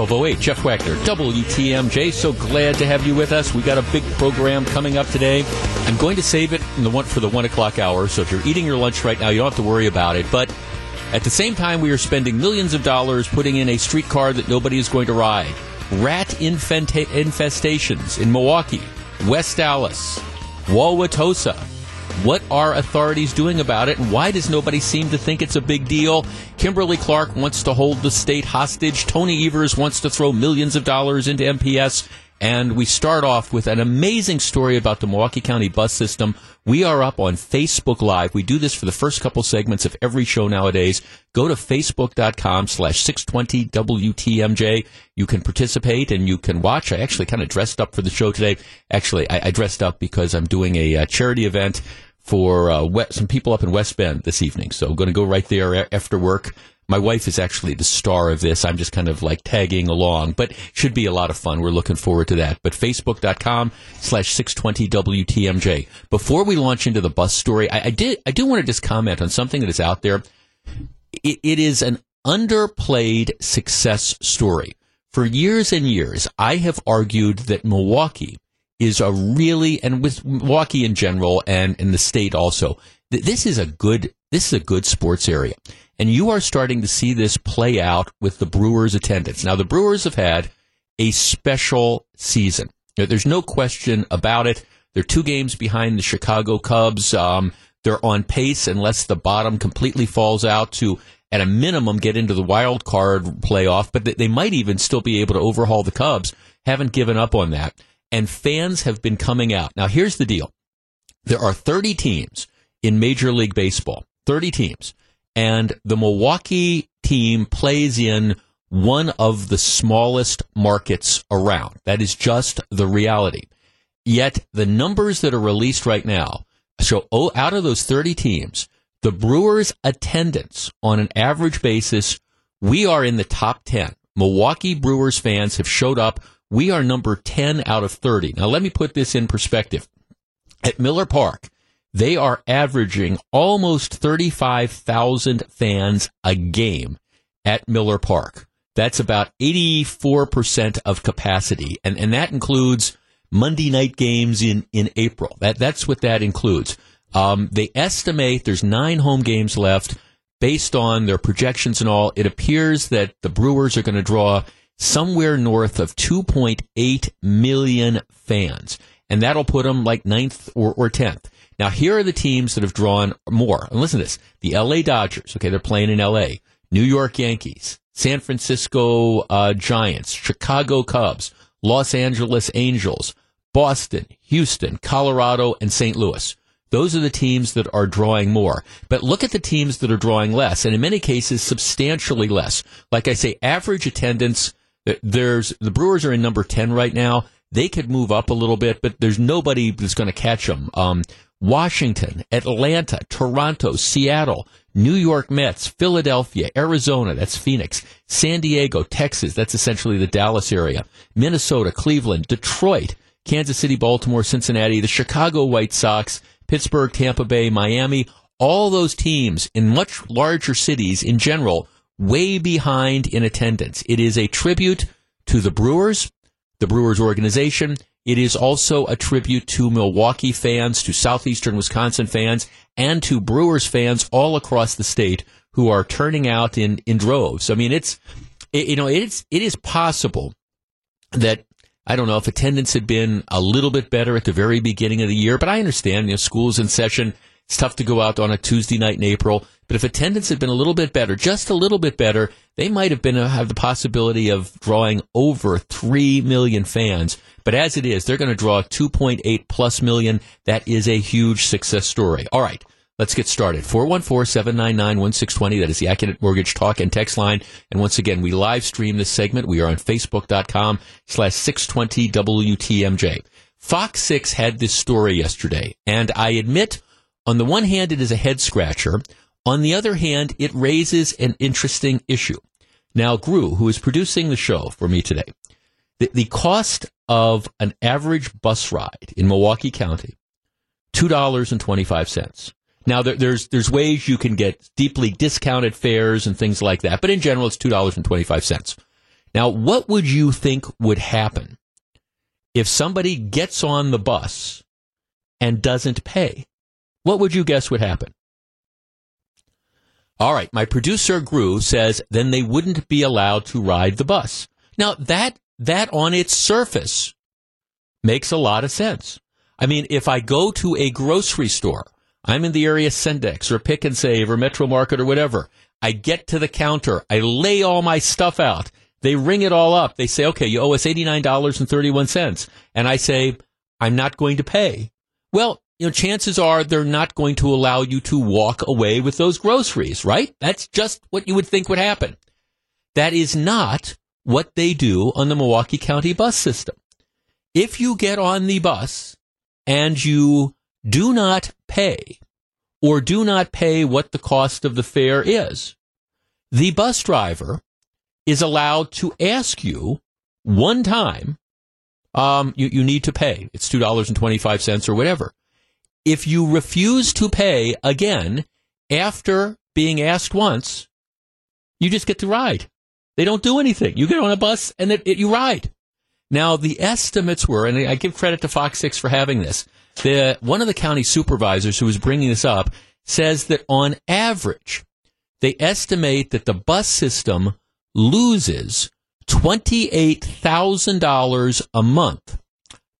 1208. Jeff Wagner, WTMJ. So glad to have you with us. We got a big program coming up today. I'm going to save it the one, for the one o'clock hour. So if you're eating your lunch right now, you don't have to worry about it. But at the same time, we are spending millions of dollars putting in a streetcar that nobody is going to ride. Rat infenta- infestations in Milwaukee, West Allis, Wauwatosa, what are authorities doing about it, and why does nobody seem to think it's a big deal? Kimberly Clark wants to hold the state hostage. Tony Evers wants to throw millions of dollars into MPS. And we start off with an amazing story about the Milwaukee County bus system. We are up on Facebook Live. We do this for the first couple segments of every show nowadays. Go to facebook.com slash 620 WTMJ. You can participate and you can watch. I actually kind of dressed up for the show today. Actually, I, I dressed up because I'm doing a, a charity event for uh, some people up in West Bend this evening. So I'm going to go right there after work. My wife is actually the star of this. I'm just kind of like tagging along, but should be a lot of fun. We're looking forward to that. But facebook.com slash 620 WTMJ. Before we launch into the bus story, I, I did, I do want to just comment on something that is out there. it, it is an underplayed success story. For years and years, I have argued that Milwaukee is a really, and with Milwaukee in general and in the state also, this is a good, this is a good sports area. And you are starting to see this play out with the Brewers' attendance. Now, the Brewers have had a special season. There's no question about it. They're two games behind the Chicago Cubs. Um, they're on pace unless the bottom completely falls out to, at a minimum, get into the wild card playoff. But they might even still be able to overhaul the Cubs. Haven't given up on that. And fans have been coming out. Now, here's the deal. There are 30 teams in Major League Baseball. 30 teams and the Milwaukee team plays in one of the smallest markets around. That is just the reality. Yet the numbers that are released right now show oh, out of those 30 teams, the Brewers' attendance on an average basis, we are in the top 10. Milwaukee Brewers fans have showed up. We are number 10 out of 30. Now, let me put this in perspective. At Miller Park, they are averaging almost 35,000 fans a game at Miller Park. That's about 84% of capacity. And, and that includes Monday night games in, in April. That, that's what that includes. Um, they estimate there's nine home games left. Based on their projections and all, it appears that the Brewers are going to draw somewhere north of 2.8 million fans. And that'll put them like ninth or, or 10th. Now, here are the teams that have drawn more. And listen to this. The LA Dodgers, okay, they're playing in LA. New York Yankees, San Francisco uh, Giants, Chicago Cubs, Los Angeles Angels, Boston, Houston, Colorado, and St. Louis. Those are the teams that are drawing more. But look at the teams that are drawing less, and in many cases, substantially less. Like I say, average attendance, there's, the Brewers are in number 10 right now. They could move up a little bit, but there's nobody that's going to catch them. Um, Washington, Atlanta, Toronto, Seattle, New York Mets, Philadelphia, Arizona, that's Phoenix, San Diego, Texas, that's essentially the Dallas area, Minnesota, Cleveland, Detroit, Kansas City, Baltimore, Cincinnati, the Chicago White Sox, Pittsburgh, Tampa Bay, Miami, all those teams in much larger cities in general, way behind in attendance. It is a tribute to the Brewers, the Brewers organization, it is also a tribute to Milwaukee fans, to southeastern Wisconsin fans, and to Brewers fans all across the state who are turning out in, in droves. I mean, it's, it, you know, it's, it is possible that I don't know if attendance had been a little bit better at the very beginning of the year, but I understand, you know, school's in session. It's tough to go out on a Tuesday night in April. But if attendance had been a little bit better, just a little bit better, they might have been uh, have the possibility of drawing over three million fans. But as it is, they're going to draw 2.8 plus million. That is a huge success story. All right. Let's get started. 414-799-1620. That is the Accunet Mortgage Talk and Text line. And once again, we live stream this segment. We are on Facebook.com slash 620 WTMJ. Fox 6 had this story yesterday. And I admit on the one hand, it is a head scratcher. On the other hand, it raises an interesting issue. Now, Gru, who is producing the show for me today, the, the cost of an average bus ride in Milwaukee County, $2.25. Now, there, there's, there's ways you can get deeply discounted fares and things like that, but in general, it's $2.25. Now, what would you think would happen if somebody gets on the bus and doesn't pay? What would you guess would happen? All right, my producer Gru says then they wouldn't be allowed to ride the bus. Now that that on its surface makes a lot of sense. I mean, if I go to a grocery store, I'm in the area Sendik's or Pick and Save or Metro Market or whatever. I get to the counter, I lay all my stuff out. They ring it all up. They say, okay, you owe us $89.31. And I say, I'm not going to pay. Well, you know, chances are they're not going to allow you to walk away with those groceries, right? That's just what you would think would happen. That is not what they do on the Milwaukee County bus system. If you get on the bus and you do not pay or do not pay what the cost of the fare is, the bus driver is allowed to ask you one time, um, you, you need to pay. It's $2.25 or whatever. If you refuse to pay again after being asked once, you just get to ride. They don't do anything. You get on a bus and it, it, you ride. Now the estimates were, and I give credit to Fox Six for having this. The one of the county supervisors who was bringing this up says that on average, they estimate that the bus system loses $28,000 a month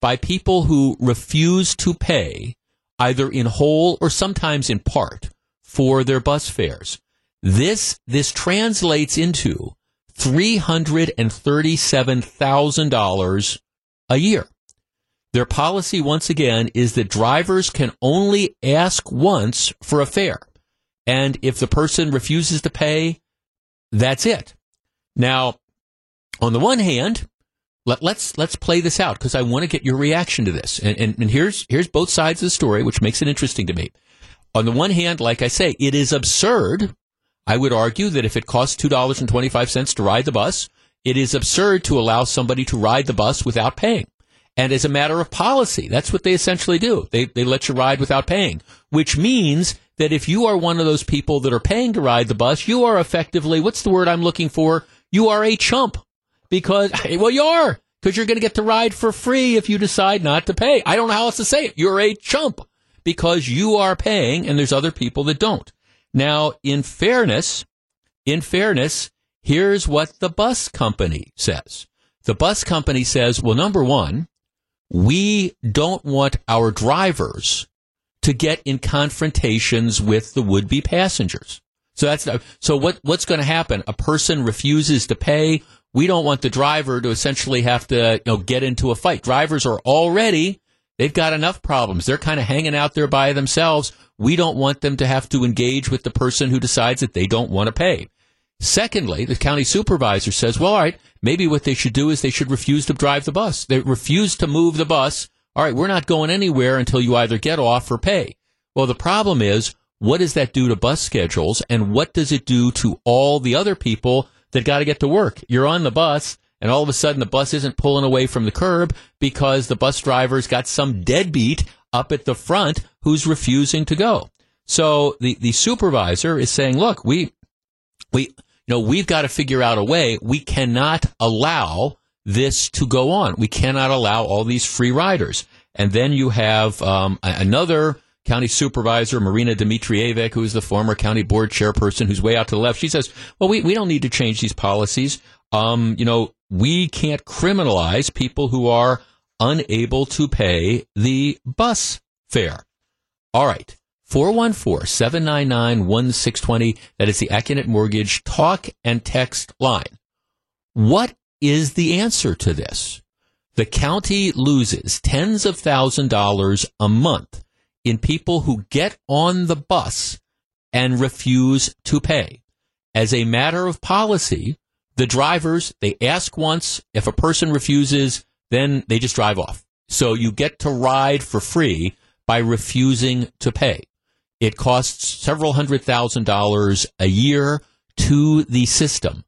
by people who refuse to pay either in whole or sometimes in part for their bus fares. This, this translates into $337,000 a year. Their policy, once again, is that drivers can only ask once for a fare. And if the person refuses to pay, that's it. Now, on the one hand, let, us let's, let's play this out because I want to get your reaction to this. And, and, and here's here's both sides of the story, which makes it interesting to me. On the one hand, like I say, it is absurd. I would argue that if it costs two dollars and twenty five cents to ride the bus, it is absurd to allow somebody to ride the bus without paying. And as a matter of policy, that's what they essentially do. They, they let you ride without paying, which means that if you are one of those people that are paying to ride the bus, you are effectively, what's the word I'm looking for? You are a chump because, well, you are because you're going to get to ride for free if you decide not to pay. I don't know how else to say it. You're a chump because you are paying and there's other people that don't. Now, in fairness, in fairness, here's what the bus company says. The bus company says, well, number one, we don't want our drivers to get in confrontations with the would-be passengers. So that's so what what's going to happen? A person refuses to pay. We don't want the driver to essentially have to you know get into a fight. Drivers are already they've got enough problems. They're kind of hanging out there by themselves. We don't want them to have to engage with the person who decides that they don't want to pay. Secondly, the county supervisor says, well, all right, maybe what they should do is they should refuse to drive the bus. They refuse to move the bus. All right, we're not going anywhere until you either get off or pay. Well, the problem is, what does that do to bus schedules and what does it do to all the other people that got to get to work? You're on the bus and all of a sudden the bus isn't pulling away from the curb because the bus driver's got some deadbeat up at the front who's refusing to go. So the, the supervisor is saying, look, we, we, you know, we've got to figure out a way. We cannot allow this to go on. We cannot allow all these free riders. And then you have um, another county supervisor, Marina Dimitrijevic, who is the former county board chairperson, who's way out to the left. She says, well, we, we don't need to change these policies. Um, you know, we can't criminalize people who are unable to pay the bus fare. All right. 414-799-1620. That is the Accunet Mortgage talk and text line. What is the answer to this? The county loses tens of thousand dollars a month in people who get on the bus and refuse to pay. As a matter of policy, the drivers, they ask once. If a person refuses, then they just drive off. So you get to ride for free by refusing to pay. It costs several hundred thousand dollars a year to the system.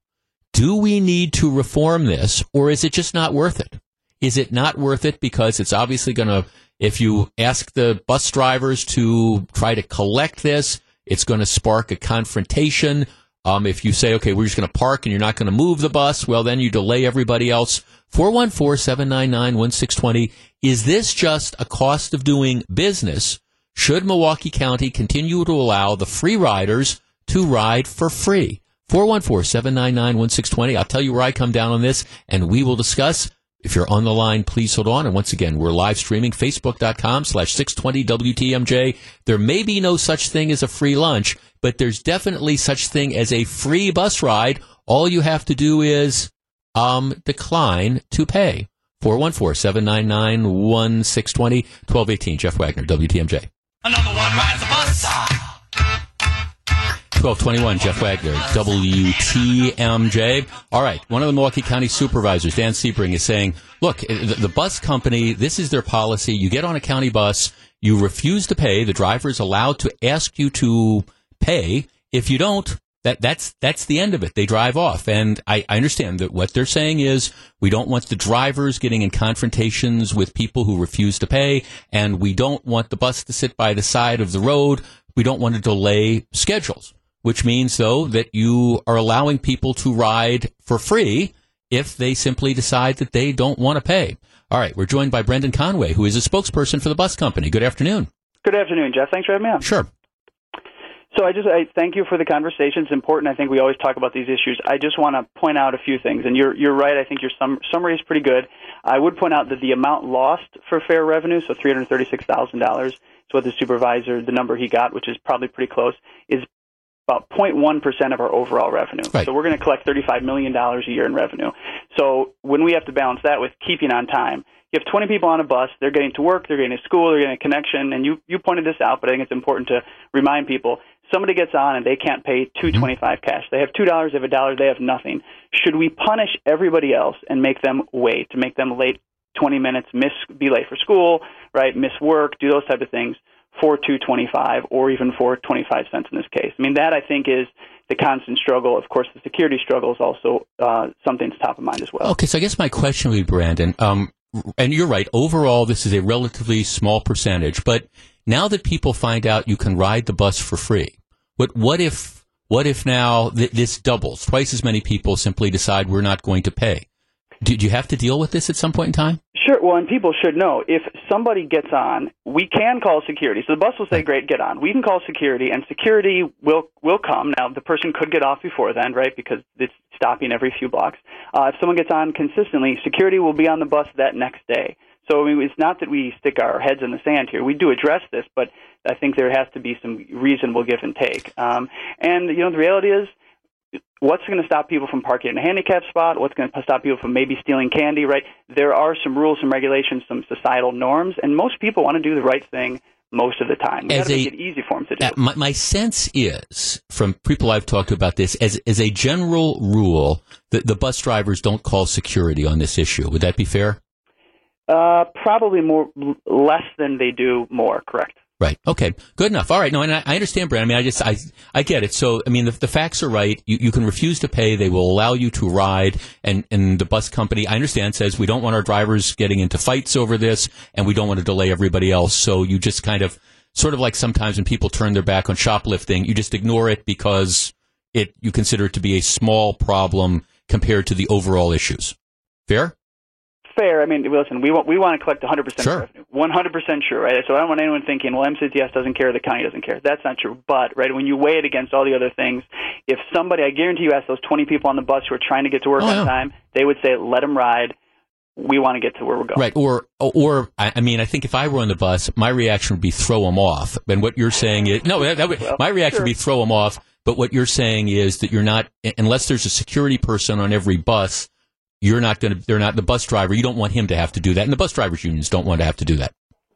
Do we need to reform this or is it just not worth it? Is it not worth it because it's obviously going to, if you ask the bus drivers to try to collect this, it's going to spark a confrontation. Um, if you say, okay, we're just going to park and you're not going to move the bus, well, then you delay everybody else. 414-799-1620. Is this just a cost of doing business? Should Milwaukee County continue to allow the free riders to ride for free? 414-799-1620. I'll tell you where I come down on this and we will discuss. If you're on the line, please hold on. And once again, we're live streaming facebook.com slash 620 WTMJ. There may be no such thing as a free lunch, but there's definitely such thing as a free bus ride. All you have to do is, um, decline to pay. 414-799-1620, 1218. Jeff Wagner, WTMJ. Another one rides the bus. 1221, Jeff Wagner, WTMJ. All right, one of the Milwaukee County supervisors, Dan Sebring, is saying, look, eh, the, the bus company, this is their policy. You get on a county bus, you refuse to pay, the driver is allowed to ask you to pay. If you don't, that that's that's the end of it. They drive off, and I, I, understand that what they're saying is we don't want the drivers getting in confrontations with people who refuse to pay, and we don't want the bus to sit by the side of the road. We don't want to delay schedules which means, though, that you are allowing people to ride for free if they simply decide that they don't want to pay. All right, we're joined by Brendan Conway, who is a spokesperson for the bus company. Good afternoon. Good afternoon, Jeff. Thanks for having me on. Sure. So I just I thank you for the conversation. It's important. I think we always talk about these issues. I just want to point out a few things, and you're you're right. I think your sum, summary is pretty good. I would point out that the amount lost for fare revenue, so three hundred thirty-six thousand dollars, is what the supervisor, the number he got, which is probably pretty close, is about 0.1% of our overall revenue. Right. So we're going to collect $35 million a year in revenue. So when we have to balance that with keeping on time, you have 20 people on a bus, they're getting to work, they're getting to school, they're getting a connection, and you, you pointed this out, but I think it's important to remind people somebody gets on and they can't pay 225 mm-hmm. cash. They have $2, they have a dollar, they have nothing. Should we punish everybody else and make them wait, to make them late 20 minutes, miss be late for school, right, miss work, do those type of things? For 225 or even for 25 cents in this case. I mean, that I think is the constant struggle. Of course, the security struggle is also uh, something that's top of mind as well. Okay, so I guess my question would be, Brendan, um, and you're right, overall, this is a relatively small percentage, but now that people find out you can ride the bus for free, what, what if, what if now th- this doubles? Twice as many people simply decide we're not going to pay. Did you have to deal with this at some point in time? Sure. Well, and people should know if somebody gets on, we can call security. So the bus will say, "Great, get on." We can call security, and security will will come. Now, the person could get off before then, right? Because it's stopping every few blocks. Uh, if someone gets on consistently, security will be on the bus that next day. So I mean, it's not that we stick our heads in the sand here. We do address this, but I think there has to be some reasonable give and take. Um, and you know, the reality is what's going to stop people from parking in a handicapped spot? What's going to stop people from maybe stealing candy, right? There are some rules, some regulations, some societal norms, and most people want to do the right thing most of the time. We got to make it easy for them to do. Uh, my, my, sense is, from people I've talked to about this, as, as a general rule, that the bus drivers don't call security on this issue. Would that be fair? Uh, probably more less than they do more. Correct. Right. Okay. Good enough. All right. No, and I, I understand, Brad. I mean, I just, I, I get it. So, I mean, the, the facts are right. You, you can refuse to pay. They will allow you to ride. And, and the bus company, I understand, says we don't want our drivers getting into fights over this and we don't want to delay everybody else. So you just kind of, sort of like sometimes when people turn their back on shoplifting, you just ignore it because it, you consider it to be a small problem compared to the overall issues. Fair? Fair. I mean, listen, we want we want to collect 100 percent revenue, 100 percent sure, right? So I don't want anyone thinking, well, MCTS doesn't care, the county doesn't care. That's not true. But right, when you weigh it against all the other things, if somebody, I guarantee you, ask those 20 people on the bus who are trying to get to work oh, on yeah. time, they would say, let them ride. We want to get to where we're going. Right. Or, or, I mean, I think if I were on the bus, my reaction would be throw them off. And what you're saying is, no, that, that would, well, my reaction sure. would be throw them off. But what you're saying is that you're not, unless there's a security person on every bus, you're not going to, they're not the bus driver. You don't want him to have to do that. And the bus drivers unions don't want to have to do that.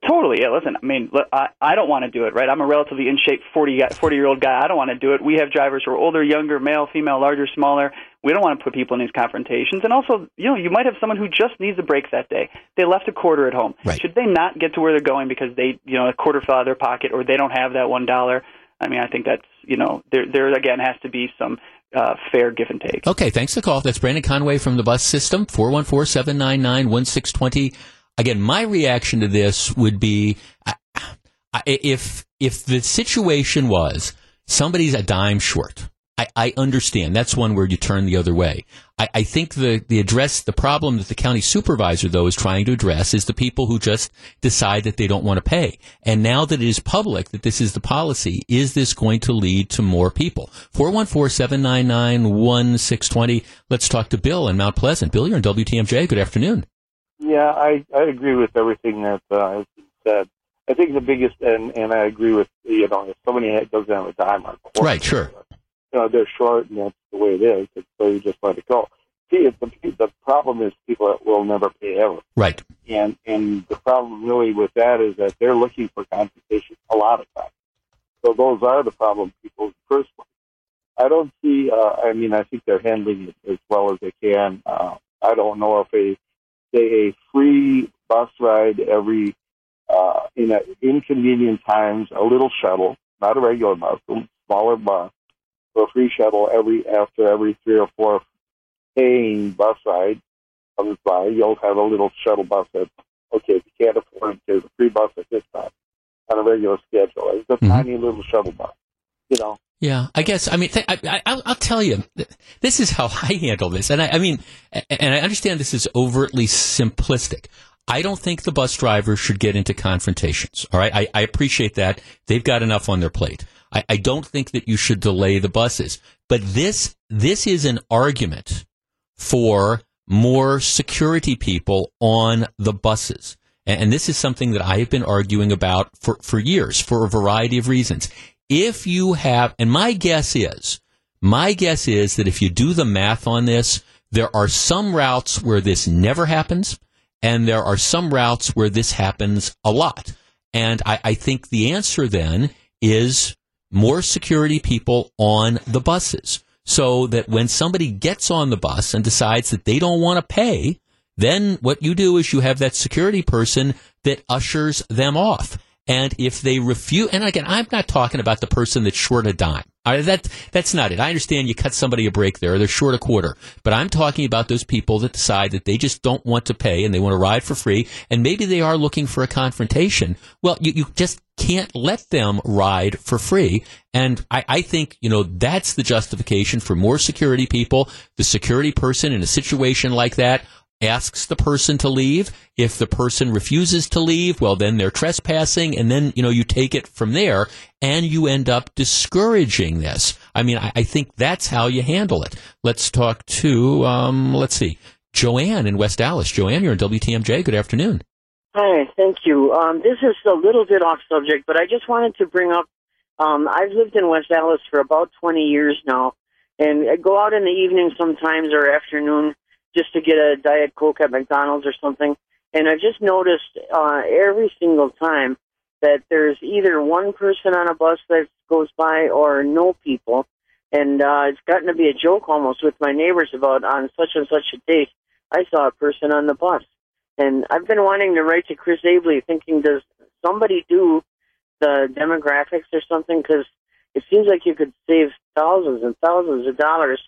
Totally. Yeah. Listen, I mean, look, I, I don't want to do it, right? I'm a relatively in shape 40, 40 year old guy. I don't want to do it. We have drivers who are older, younger, male, female, larger, smaller. We don't want to put people in these confrontations. And also, you know, you might have someone who just needs a break that day. They left a quarter at home. Right. Should they not get to where they're going because they, you know, a quarter fell out of their pocket or they don't have that one dollar? I mean, I think that's, you know, there, there again has to be some uh, fair give and take. Okay, thanks for the call. That's Brendan Conway from the bus system, 414 799 1620. Again, my reaction to this would be if, if the situation was somebody's a dime short, I, I understand. That's one where you turn the other way. I, I think the, the address, the problem that the county supervisor, though, is trying to address is the people who just decide that they don't want to pay. And now that it is public that this is the policy, is this going to lead to more people? 414-799-1620. Let's talk to Bill in Mount Pleasant. Bill, you're in WTMJ. Good afternoon. Yeah, I, I agree with everything that uh, has been said. I think the biggest, and, and I agree with, you know, if somebody doesn't have a dime on Right, sure you know, they're short and that's the way it is. And so you just let it go. See, the, the problem is people will never pay ever. Right. And, and the problem really with that is that they're looking for compensation a lot of times. So those are the problem people in the first place. I don't see, uh, I mean, I think they're handling it as well as they can. Uh, I don't know if a, say, a free bus ride every, uh, in a inconvenient times, a little shuttle, not a regular bus, a smaller bus, for a free shuttle every after every three or four paying bus ride comes by. You'll have a little shuttle bus that okay, if you can't afford it, there's a free bus at this time on a regular schedule. It's a mm-hmm. tiny little shuttle bus, you know. Yeah, I guess. I mean, th- I, will tell you, this is how I handle this, and I, I mean, and I understand this is overtly simplistic. I don't think the bus drivers should get into confrontations. All right, I, I appreciate that they've got enough on their plate. I, I don't think that you should delay the buses. But this this is an argument for more security people on the buses. And this is something that I have been arguing about for, for years for a variety of reasons. If you have, and my guess is, my guess is that if you do the math on this, there are some routes where this never happens, and there are some routes where this happens a lot. And I, I think the answer then is more security people on the buses so that when somebody gets on the bus and decides that they don't want to pay, then what you do is you have that security person that ushers them off. And if they refuse, and again, I'm not talking about the person that's short a dime. That that's not it. I understand you cut somebody a break there; they're short a quarter. But I'm talking about those people that decide that they just don't want to pay and they want to ride for free, and maybe they are looking for a confrontation. Well, you, you just can't let them ride for free. And I, I think you know that's the justification for more security people. The security person in a situation like that asks the person to leave. If the person refuses to leave, well, then they're trespassing, and then you know you take it from there, and you end up discouraging this. I mean, I, I think that's how you handle it. Let's talk to, um, let's see, Joanne in West Allis. Joanne, you're in WTMJ. Good afternoon. Hi, thank you. Um, this is a little bit off subject, but I just wanted to bring up. Um, I've lived in West Allis for about 20 years now, and I go out in the evening sometimes or afternoon just to get a Diet Coke at McDonald's or something. And I've just noticed uh, every single time that there's either one person on a bus that goes by or no people. And uh, it's gotten to be a joke almost with my neighbors about on such and such a date, I saw a person on the bus. And I've been wanting to write to Chris Abele thinking, does somebody do the demographics or something? Because it seems like you could save thousands and thousands of dollars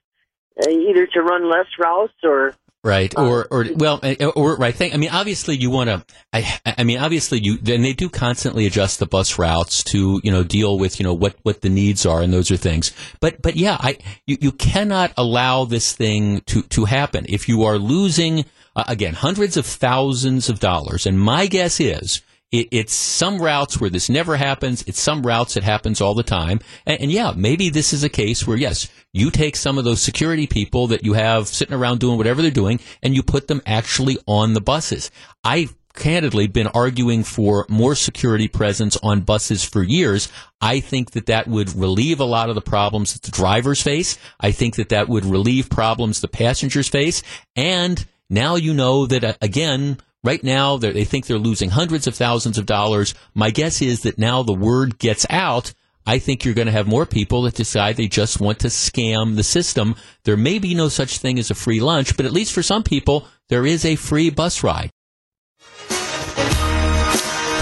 either to run less routes or right uh, or or well uh, or right thing. I mean, obviously you want to. I I mean, obviously you and they do constantly adjust the bus routes to you know deal with you know what what the needs are and those are things. But but yeah, I you, you cannot allow this thing to to happen if you are losing uh, again hundreds of thousands of dollars. And my guess is it, it's some routes where this never happens. It's some routes it happens all the time. And, and, yeah, maybe this is a case where, yes, you take some of those security people that you have sitting around doing whatever they're doing and you put them actually on the buses. I've candidly been arguing for more security presence on buses for years. I think that that would relieve a lot of the problems that the drivers face. I think that that would relieve problems the passengers face. And now you know that, uh, again, Right now, they think they're losing hundreds of thousands of dollars. My guess is that now the word gets out. I think you're going to have more people that decide they just want to scam the system. There may be no such thing as a free lunch, but at least for some people, there is a free bus ride.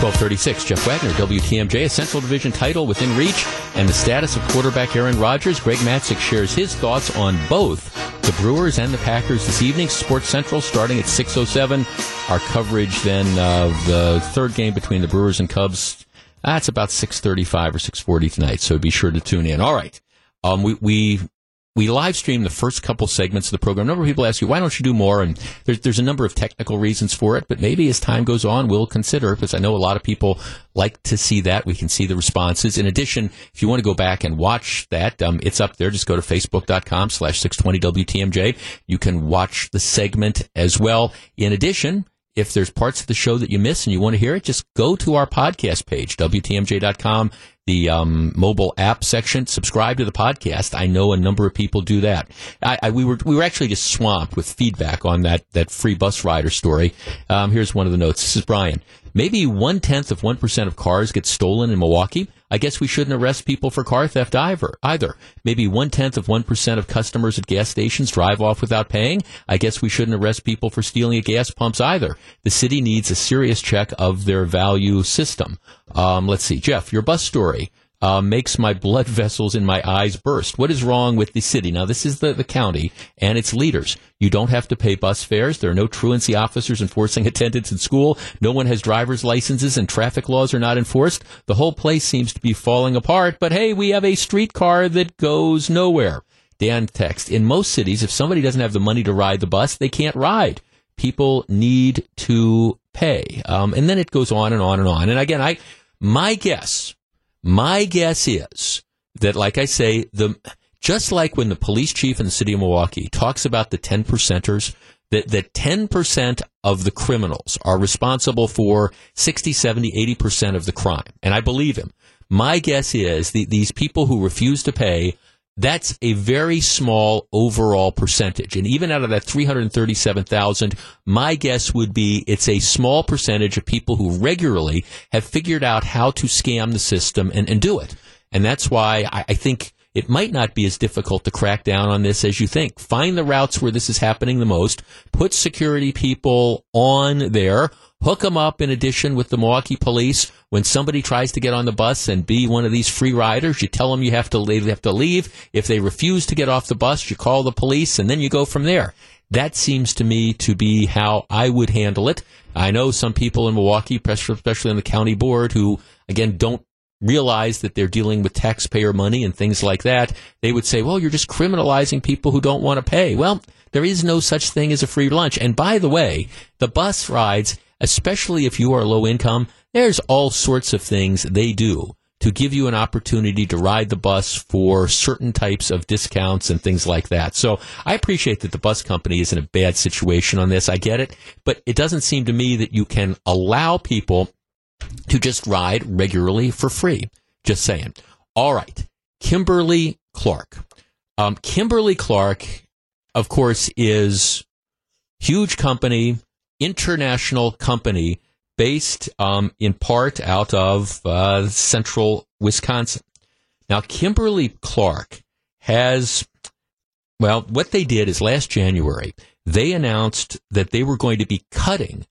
1236, Jeff Wagner, WTMJ, a Central Division title within reach, and the status of quarterback Aaron Rodgers. Greg Matzek shares his thoughts on both the Brewers and the Packers this evening. Sports Central starting at 6.07. Our coverage then of the third game between the Brewers and Cubs, that's about 6.35 or 6.40 tonight, so be sure to tune in. All right. Um, we, we we live stream the first couple segments of the program. A number of people ask you, why don't you do more? And there's, there's a number of technical reasons for it, but maybe as time goes on, we'll consider, because I know a lot of people like to see that. We can see the responses. In addition, if you want to go back and watch that, um, it's up there. Just go to facebook.com slash 620 WTMJ. You can watch the segment as well. In addition, if there's parts of the show that you miss and you want to hear it, just go to our podcast page, WTMJ.com the um, mobile app section. Subscribe to the podcast. I know a number of people do that. I, I, we were we were actually just swamped with feedback on that that free bus rider story. Um, here's one of the notes. This is Brian. Maybe one tenth of one percent of cars get stolen in Milwaukee. I guess we shouldn't arrest people for car theft either. Either maybe one tenth of one percent of customers at gas stations drive off without paying. I guess we shouldn't arrest people for stealing at gas pumps either. The city needs a serious check of their value system. Um, let's see, Jeff, your bus story uh, makes my blood vessels in my eyes burst. What is wrong with the city? Now, this is the, the county and its leaders. You don't have to pay bus fares. There are no truancy officers enforcing attendance in school. No one has driver's licenses and traffic laws are not enforced. The whole place seems to be falling apart, but hey, we have a streetcar that goes nowhere. Dan text, in most cities, if somebody doesn't have the money to ride the bus, they can't ride. People need to pay. Um, and then it goes on and on and on. And again, I, my guess, my guess is that, like I say, the just like when the police chief in the city of Milwaukee talks about the 10 percenters, that, that 10% of the criminals are responsible for 60, 70, 80% of the crime. And I believe him. My guess is the, these people who refuse to pay that's a very small overall percentage. And even out of that 337,000, my guess would be it's a small percentage of people who regularly have figured out how to scam the system and, and do it. And that's why I, I think it might not be as difficult to crack down on this as you think. Find the routes where this is happening the most, put security people on there, hook them up in addition with the Milwaukee police. When somebody tries to get on the bus and be one of these free riders, you tell them you have to leave, they have to leave. If they refuse to get off the bus, you call the police and then you go from there. That seems to me to be how I would handle it. I know some people in Milwaukee, especially on the county board, who again don't realize that they're dealing with taxpayer money and things like that. They would say, well, you're just criminalizing people who don't want to pay. Well, there is no such thing as a free lunch. And by the way, the bus rides especially if you are low income, there's all sorts of things they do to give you an opportunity to ride the bus for certain types of discounts and things like that. So I appreciate that the bus company is in a bad situation on this. I get it, but it doesn't seem to me that you can allow people to just ride regularly for free. Just saying. All right. Kimberly Clark. Um, Kimberly Clark, of course, is huge company, international company based um, in part out of uh, central Wisconsin. Now, Kimberly Clark has, well, what they did is last January, they announced that they were going to be cutting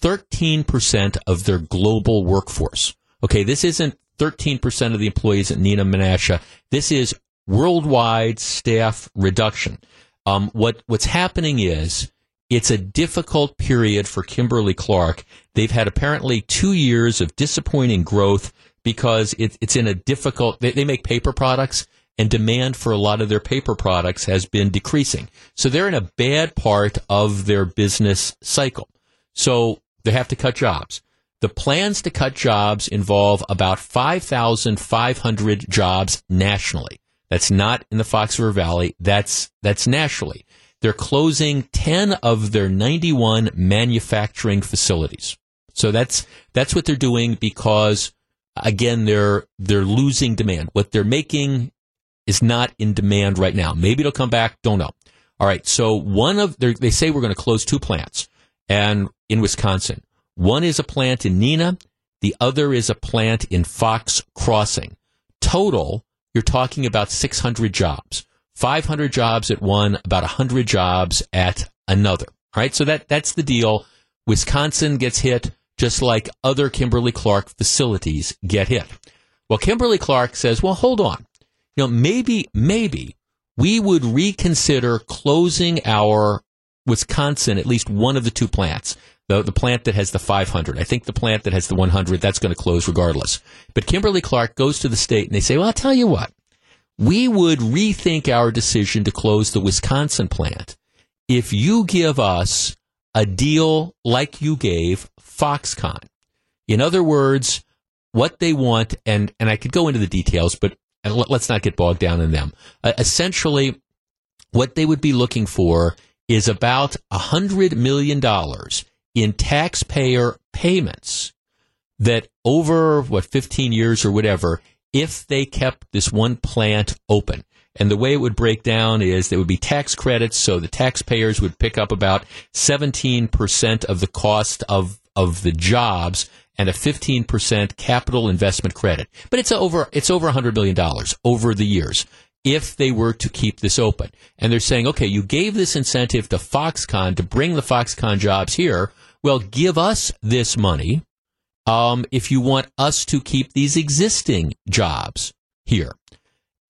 13% of their global workforce. Okay, this isn't 13% of the employees at Neenah Menasha. This is worldwide staff reduction. Um, what, what's happening is it's a difficult period for Kimberly Clark. They've had apparently two years of disappointing growth because it, it's in a difficult, they, they make paper products and demand for a lot of their paper products has been decreasing. So they're in a bad part of their business cycle. So they have to cut jobs. The plans to cut jobs involve about 5,500 jobs nationally. That's not in the Fox River Valley. That's, that's nationally. They're closing 10 of their 91 manufacturing facilities. So that's, that's what they're doing because again, they're, they're losing demand. What they're making is not in demand right now. Maybe it'll come back. Don't know. All right. So one of, they say we're going to close two plants and in Wisconsin. One is a plant in Neenah. The other is a plant in Fox Crossing. Total, you're talking about 600 jobs. 500 jobs at one, about 100 jobs at another. All right, so that that's the deal. Wisconsin gets hit just like other Kimberly Clark facilities get hit. Well, Kimberly Clark says, "Well, hold on. You know, maybe maybe we would reconsider closing our Wisconsin at least one of the two plants." The, the plant that has the 500. I think the plant that has the 100, that's going to close regardless. But Kimberly Clark goes to the state and they say, well, I'll tell you what we would rethink our decision to close the Wisconsin plant if you give us a deal like you gave Foxconn. In other words, what they want, and, and I could go into the details, but let's not get bogged down in them. Uh, essentially, what they would be looking for is about a hundred million dollars in taxpayer payments that over what 15 years or whatever, if they kept this one plant open. And the way it would break down is there would be tax credits, so the taxpayers would pick up about 17% of the cost of, of the jobs and a 15% capital investment credit. But it's over, it's over $100 million over the years if they were to keep this open. And they're saying, okay, you gave this incentive to Foxconn to bring the Foxconn jobs here. Well, give us this money um, if you want us to keep these existing jobs here.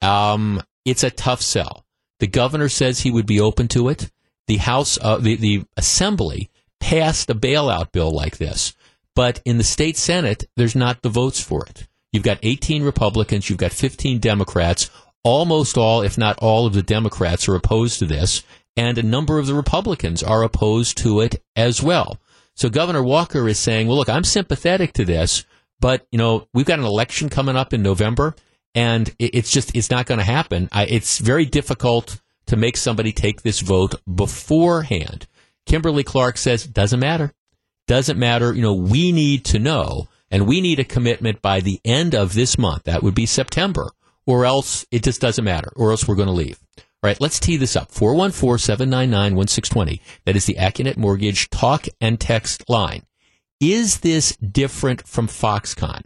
Um, it's a tough sell. The governor says he would be open to it. The House, uh, the, the Assembly passed a bailout bill like this, but in the state Senate, there's not the votes for it. You've got 18 Republicans, you've got 15 Democrats. Almost all, if not all, of the Democrats are opposed to this, and a number of the Republicans are opposed to it as well. So Governor Walker is saying, well, look, I'm sympathetic to this, but, you know, we've got an election coming up in November, and it's just, it's not going to happen. I, it's very difficult to make somebody take this vote beforehand. Kimberly Clark says, doesn't matter. Doesn't matter. You know, we need to know, and we need a commitment by the end of this month. That would be September, or else it just doesn't matter, or else we're going to leave. All right, let's tee this up. 414-799-1620. That is the Accunet Mortgage talk and text line. Is this different from Foxconn?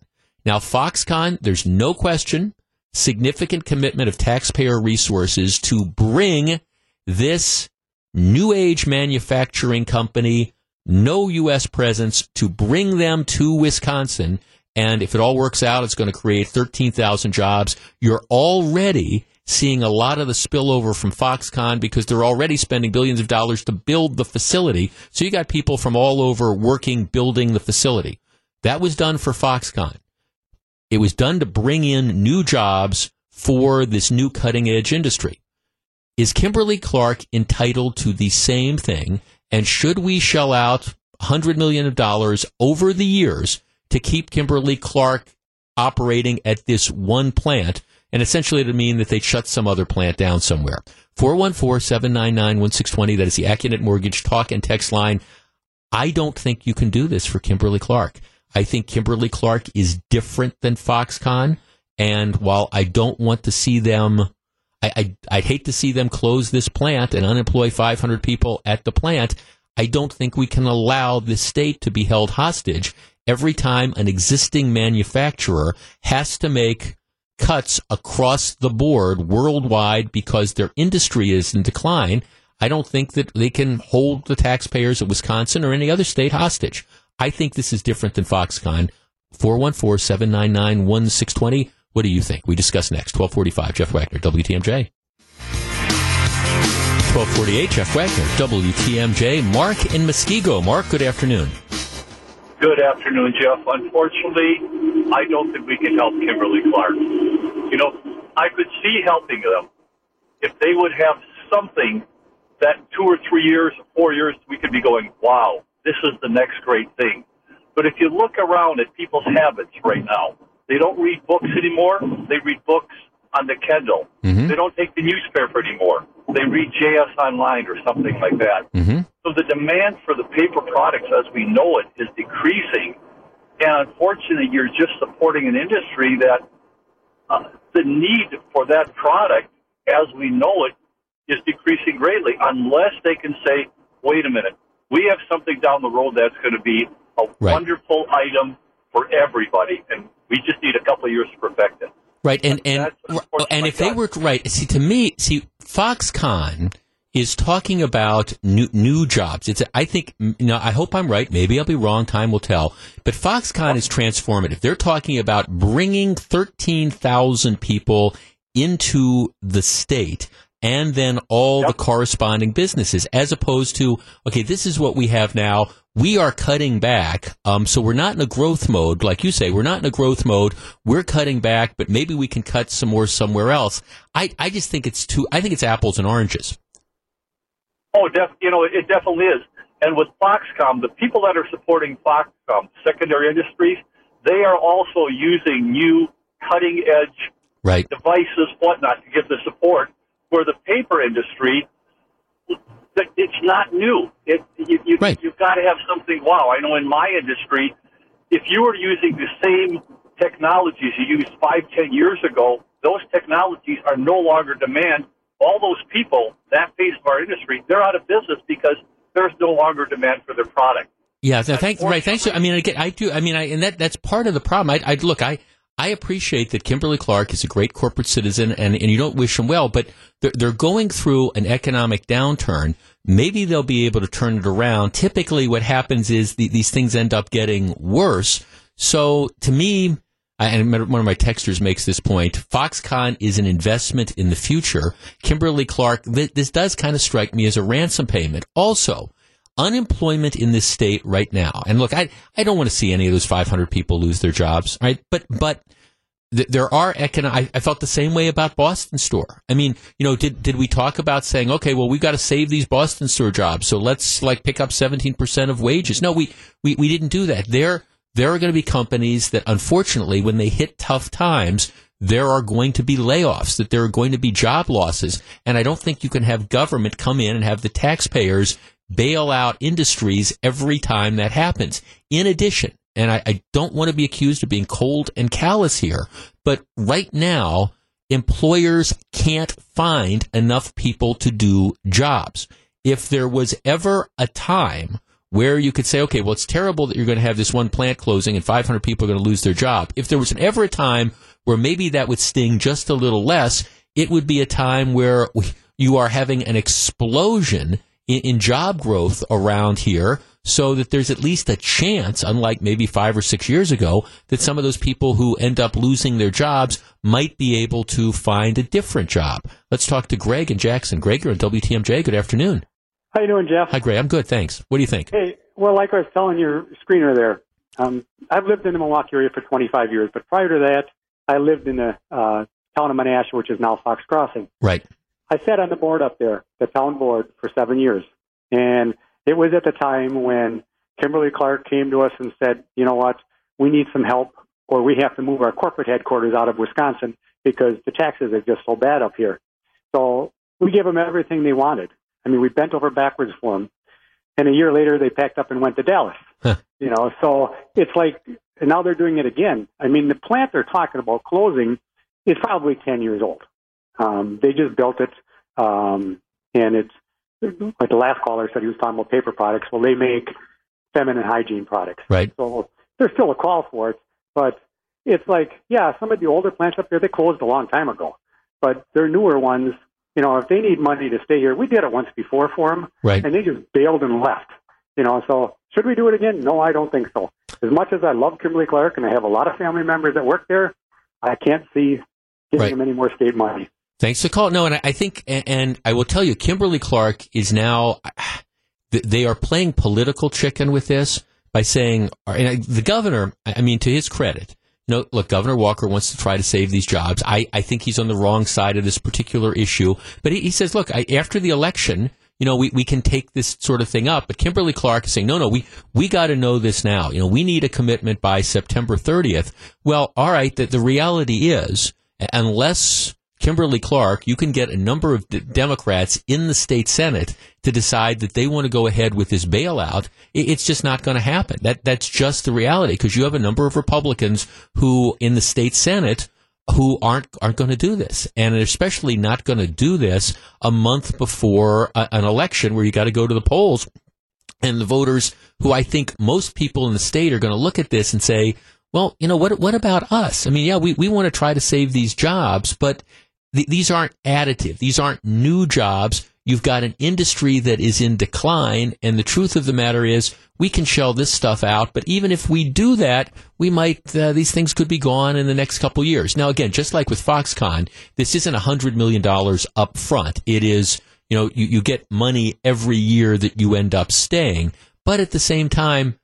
Now, Foxconn, there's no question, significant commitment of taxpayer resources to bring this new age manufacturing company, no U.S. presence, to bring them to Wisconsin. And if it all works out, it's going to create 13,000 jobs. You're already seeing a lot of the spillover from Foxconn because they're already spending billions of dollars to build the facility. So you got people from all over working, building the facility. That was done for Foxconn. It was done to bring in new jobs for this new cutting edge industry. Is Kimberly Clark entitled to the same thing? And should we shell out $100 million over the years to keep Kimberly Clark operating at this one plant and essentially it would mean that they'd shut some other plant down somewhere. 414-799-1620, that is the Accunet Mortgage talk and text line. I don't think you can do this for Kimberly Clark. I think Kimberly Clark is different than Foxconn, and while I don't want to see them, I, I, would hate to see them close this plant and unemploy 500 people at the plant. I don't think we can allow the state to be held hostage every time an existing manufacturer has to make cuts across the board worldwide because their industry is in decline, I don't think that they can hold the taxpayers of Wisconsin or any other state hostage. I think this is different than Foxconn. 414 799 1620. What do you think? We discuss next. 1245. Jeff Wagner, WTMJ. 1248. Jeff Wagner, WTMJ. Mark in Muskego. Mark, good afternoon. Good afternoon, Jeff. Unfortunately, I don't think we can help Kimberly Clark. You know, I could see helping them if they would have something that two or three years, four years, we could be going, wow, this is the next great thing. But if you look around at people's habits right now, they don't read books anymore. They read books on the Kindle. Mm-hmm. They don't take the newspaper anymore. They read JS Online or something like that. Mm-hmm. So the demand for the paper products as we know it is decreasing. And unfortunately, you're just supporting an industry that uh, the need for that product as we know it is decreasing greatly unless they can say, wait a minute, we have something down the road that's going to be a right. wonderful item for everybody. And we just need a couple of years to perfect it. Right, and and and if they were right, see to me, see Foxconn is talking about new new jobs. It's I think you know I hope I'm right. Maybe I'll be wrong. Time will tell. But Foxconn is transformative. They're talking about bringing thirteen thousand people into the state and then all the corresponding businesses, as opposed to, okay, this is what we have now. We are cutting back. Um, so we're not in a growth mode. Like you say, we're not in a growth mode. We're cutting back, but maybe we can cut some more somewhere else. I, I just think it's too, I think it's apples and oranges. Oh, def- you know, it definitely is. And with Foxconn, the people that are supporting Foxconn, secondary industries, they are also using new cutting edge right. devices, whatnot, to give the support. Where the paper industry, it's not new. It, you, you, right. You've got to have something. Wow, I know in my industry, if you were using the same technologies you used five, ten years ago, those technologies are no longer demand. All those people, that face of our industry, they're out of business because there's no longer demand for their product. Yeah, Thanks. right. Thanks. I mean, I, I do. I mean, I, and that that's part of the problem. I, I look. I I appreciate that Kimberly Clark is a great corporate citizen, and and you don't wish them well, but they're they're going through an economic downturn. Maybe they'll be able to turn it around. Typically, what happens is the, these things end up getting worse. So, to me, and one of my texters makes this point. Foxconn is an investment in the future. Kimberly Clark, this does kind of strike me as a ransom payment. Also, unemployment in this state right now. And look, I, I don't want to see any of those 500 people lose their jobs, right? But, but th- there are economic, I, I felt the same way about Boston store. I mean, you know, did, did we talk about saying, okay, well, we've got to save these Boston store jobs. So let's like pick up 17% of wages. No, we, we, we didn't do that. There, there are going to be companies that unfortunately, when they hit tough times, there are going to be layoffs, that there are going to be job losses. And I don't think you can have government come in and have the taxpayers bail out industries every time that happens. In addition, and I, I don't want to be accused of being cold and callous here, but right now, employers can't find enough people to do jobs. If there was ever a time where you could say, okay, well, it's terrible that you're going to have this one plant closing and 500 people are going to lose their job. If there was ever a time where maybe that would sting just a little less, it would be a time where we, you are having an explosion in, in job growth around here so that there's at least a chance, unlike maybe five or six years ago, that some of those people who end up losing their jobs might be able to find a different job. Let's talk to Greg and Jackson. Greg, you're on WTMJ. Good afternoon. How you doing, Jeff? Hi, Greg. I'm good, thanks. What do you think? Hey, well, like I was telling your screener there, um, I've lived in the Milwaukee area for 25 years, but prior to that, I lived in the uh, town of Menasha, which is now Fox Crossing. Right. I sat on the board up there, the town board, for seven years. And it was at the time when Kimberly Clark came to us and said, you know what, we need some help or we have to move our corporate headquarters out of Wisconsin because the taxes are just so bad up here. So we gave them everything they wanted. I mean, we bent over backwards for them. And a year later, they packed up and went to Dallas. Huh. You know, so it's like, and now they're doing it again. I mean, the plant they're talking about closing is probably 10 years old. Um, they just built it, um, and it's like the last caller said he was talking about paper products. Well, they make feminine hygiene products. Right. So there's still a call for it, but it's like, yeah, some of the older plants up there, they closed a long time ago, but their newer ones, you know, if they need money to stay here, we did it once before for them, right. and they just bailed and left. You know, so should we do it again? No, I don't think so. As much as I love Kimberly Clark and I have a lot of family members that work there, I can't see giving Right. them any more state money. Thanks for calling. No, and I- think, and- and I will tell you, Kimberly Clark is now, they are playing political chicken with this by saying, uh, and I- the governor, I mean, to his credit, know, look, Governor Walker wants to try to save these jobs. I, I think he's on the wrong side of this particular issue. But he, he says, look, I, after the election, you know, we, we can take this sort of thing up. But Kimberly Clark is saying, no, no, we, we got to know this now. You know, we need a commitment by September 30th. Well, all right, the, the reality is, unless Kimberly Clark, you can get a number of Democrats in the state Senate to decide that they want to go ahead with this bailout. It's just not going to happen. That that's just the reality because you have a number of Republicans who in the state Senate who aren't aren't going to do this, and especially not going to do this a month before a, an election where you got to go to the polls. And the voters, who I think most people in the state are going to look at this and say, well, you know, what what about us? I mean, yeah, we, we want to try to save these jobs, but th- these aren't additive. These aren't new jobs. You've got an industry that is in decline, and the truth of the matter is, we can shell this stuff out. But even if we do that, we might uh, these things could be gone in the next couple years. Now, again, just like with Foxconn, this isn't a hundred million dollars up front. It is, you know, you, you get money every year that you end up staying. But at the same time,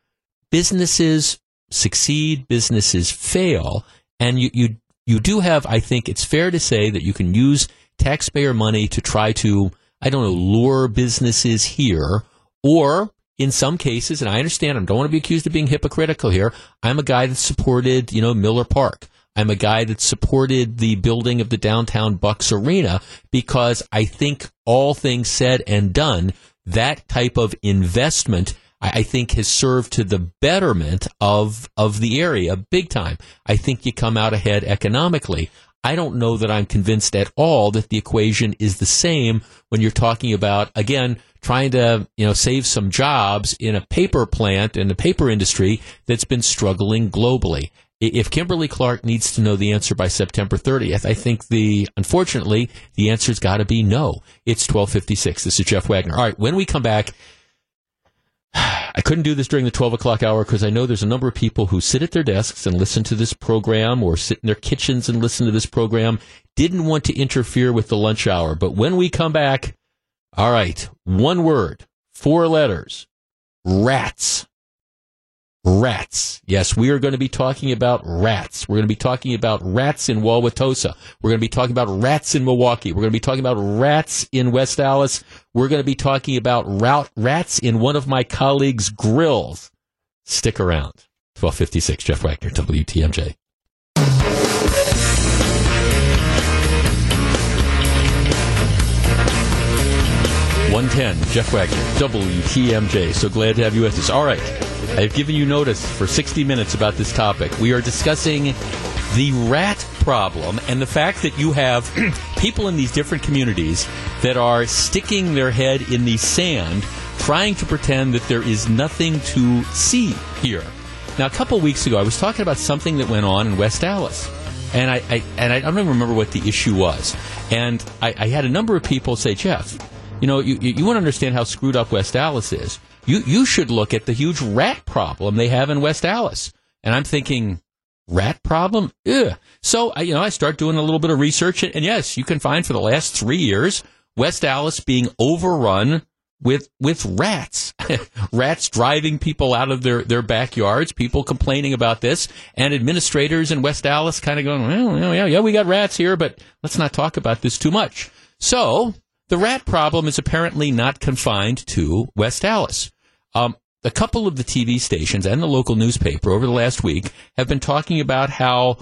businesses succeed, businesses fail, and you you you do have. I think it's fair to say that you can use taxpayer money to try to I don't know, lure businesses here, or in some cases, and I understand, I don't want to be accused of being hypocritical here. I'm a guy that supported, you know, Miller Park. I'm a guy that supported the building of the downtown Bucks Arena because I think all things said and done, that type of investment I, think has served to the betterment of of the area big time. I think you come out ahead economically. I don't know that I'm convinced at all that the equation is the same when you're talking about, again, trying to, you know, save some jobs in a paper plant in the paper industry that's been struggling globally. If Kimberly Clark needs to know the answer by September 30th, I think the, unfortunately, the answer's got to be no. It's 1256. This is Jeff Wagner. All right. When we come back, I couldn't do this during the 12 o'clock hour because I know there's a number of people who sit at their desks and listen to this program or sit in their kitchens and listen to this program. Didn't want to interfere with the lunch hour. But when we come back, all right, one word, four letters, rats. Rats. Yes, we are going to be talking about rats. We're going to be talking about rats in Wauwatosa. We're going to be talking about rats in Milwaukee. We're going to be talking about rats in West Allis. We're going to be talking about rats in one of my colleagues' grills. Stick around. 1256, Jeff Wagner, WTMJ. 110, Jeff Wagner, WTMJ. So glad to have you with us. All right. I've given you notice for 60 minutes about this topic. We are discussing the rat problem and the fact that you have people in these different communities that are sticking their head in the sand trying to pretend that there is nothing to see here. Now, a couple weeks ago, I was talking about something that went on in West Allis. And I, I and I don't even remember what the issue was. And I, I had a number of people say, Jeff, you know, you, you want to understand how screwed up West Allis is. You, you should look at the huge rat problem they have in West Allis. And I'm thinking, rat problem? Ugh. So, I, you know, I start doing a little bit of research. And, yes, you can find for the last three years, West Allis being overrun with with rats, rats driving people out of their their backyards. People complaining about this, and administrators in West Allis kind of going, well, yeah, yeah, we got rats here, but let's not talk about this too much. So the rat problem is apparently not confined to West Allis. Um, a couple of the TV stations and the local newspaper over the last week have been talking about how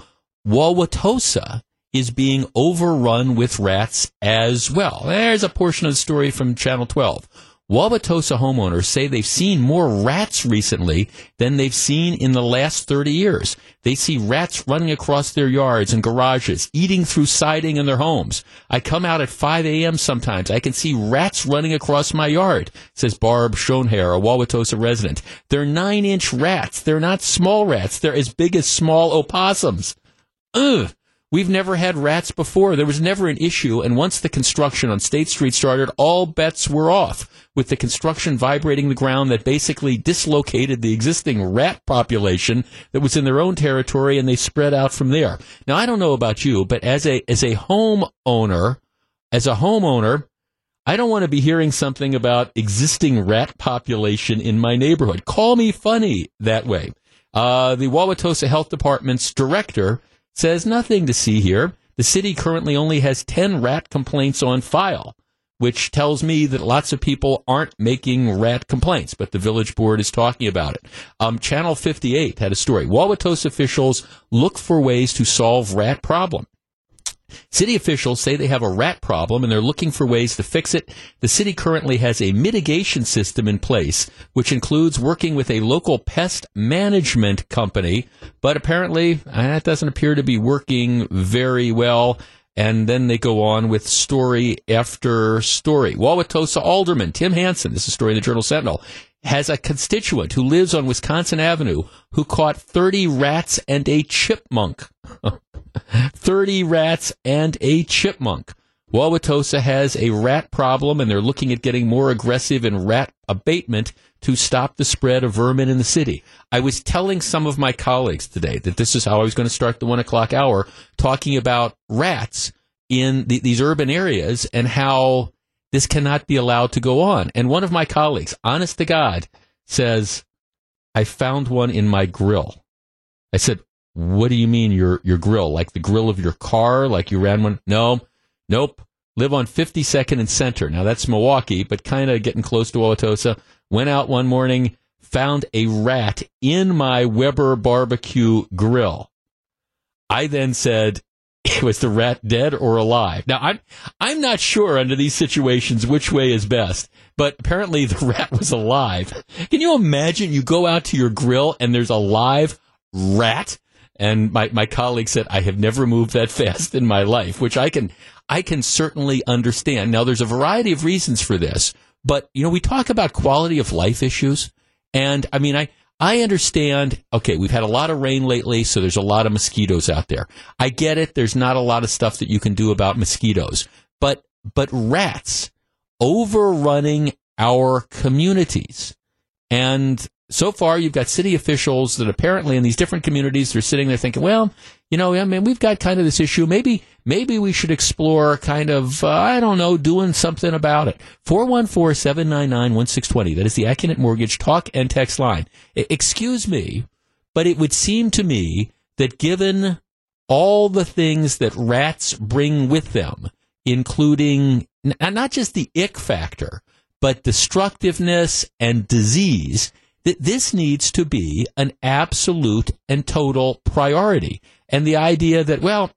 Wauwatosa is being overrun with rats as well. There's a portion of the story from Channel 12. Wauwatosa homeowners say they've seen more rats recently than they've seen in the last 30 years. They see rats running across their yards and garages, eating through siding in their homes. I come out at 5 a.m. sometimes. I can see rats running across my yard, says Barb Schoenhair, a Wauwatosa resident. They're nine inch rats. They're not small rats. They're as big as small opossums. Ugh. We've never had rats before. There was never an issue. And once the construction on State Street started, all bets were off with the construction vibrating the ground that basically dislocated the existing rat population that was in their own territory and they spread out from there. Now, I don't know about you, but as a, as a homeowner, as a homeowner, I don't want to be hearing something about existing rat population in my neighborhood. Call me funny that way. Uh, the Wauwatosa Health Department's director says nothing to see here. The city currently only has 10 rat complaints on file, which tells me that lots of people aren't making rat complaints, but the village board is talking about it. Um, Channel 58 had a story. Wauwatosa officials look for ways to solve rat problem. City officials say they have a rat problem and they're looking for ways to fix it. The city currently has a mitigation system in place, which includes working with a local pest management company, but apparently uh, that doesn't appear to be working very well. And then they go on with story after story. Wauwatosa Alderman Tim Hansen, this is a story in the Journal Sentinel, has a constituent who lives on Wisconsin Avenue who caught 30 rats and a chipmunk. 30 rats and a chipmunk. Wauwatosa has a rat problem and they're looking at getting more aggressive in rat abatement to stop the spread of vermin in the city. I was telling some of my colleagues today that this is how I was going to start the one o'clock hour, talking about rats in the, these urban areas and how this cannot be allowed to go on. And one of my colleagues, honest to God, says, I found one in my grill. I said, what do you mean your, your grill? Like the grill of your car? Like you ran one? No, nope. Live on 52nd and Center. Now that's Milwaukee, but kind of getting close to Wauwatosa. Went out one morning, found a rat in my Weber barbecue grill. I then said, was the rat dead or alive? Now I'm I'm not sure under these situations which way is best, but apparently the rat was alive. Can you imagine you go out to your grill and there's a live rat? And my, my colleague said, I have never moved that fast in my life, which I can I can certainly understand. Now there's a variety of reasons for this, but you know, we talk about quality of life issues. And I mean I I understand, okay, we've had a lot of rain lately, so there's a lot of mosquitoes out there. I get it, there's not a lot of stuff that you can do about mosquitoes. But but rats overrunning our communities. And so far, you've got city officials that apparently in these different communities, they're sitting there thinking, well, you know, I mean, we've got kind of this issue. Maybe, maybe we should explore kind of, uh, I don't know, doing something about it. 414-799-1620. That is the Accunet Mortgage talk and text line. I- excuse me, but it would seem to me that given all the things that rats bring with them, including n- not just the ick factor, but destructiveness and disease, that this needs to be an absolute and total priority. And the idea that, well,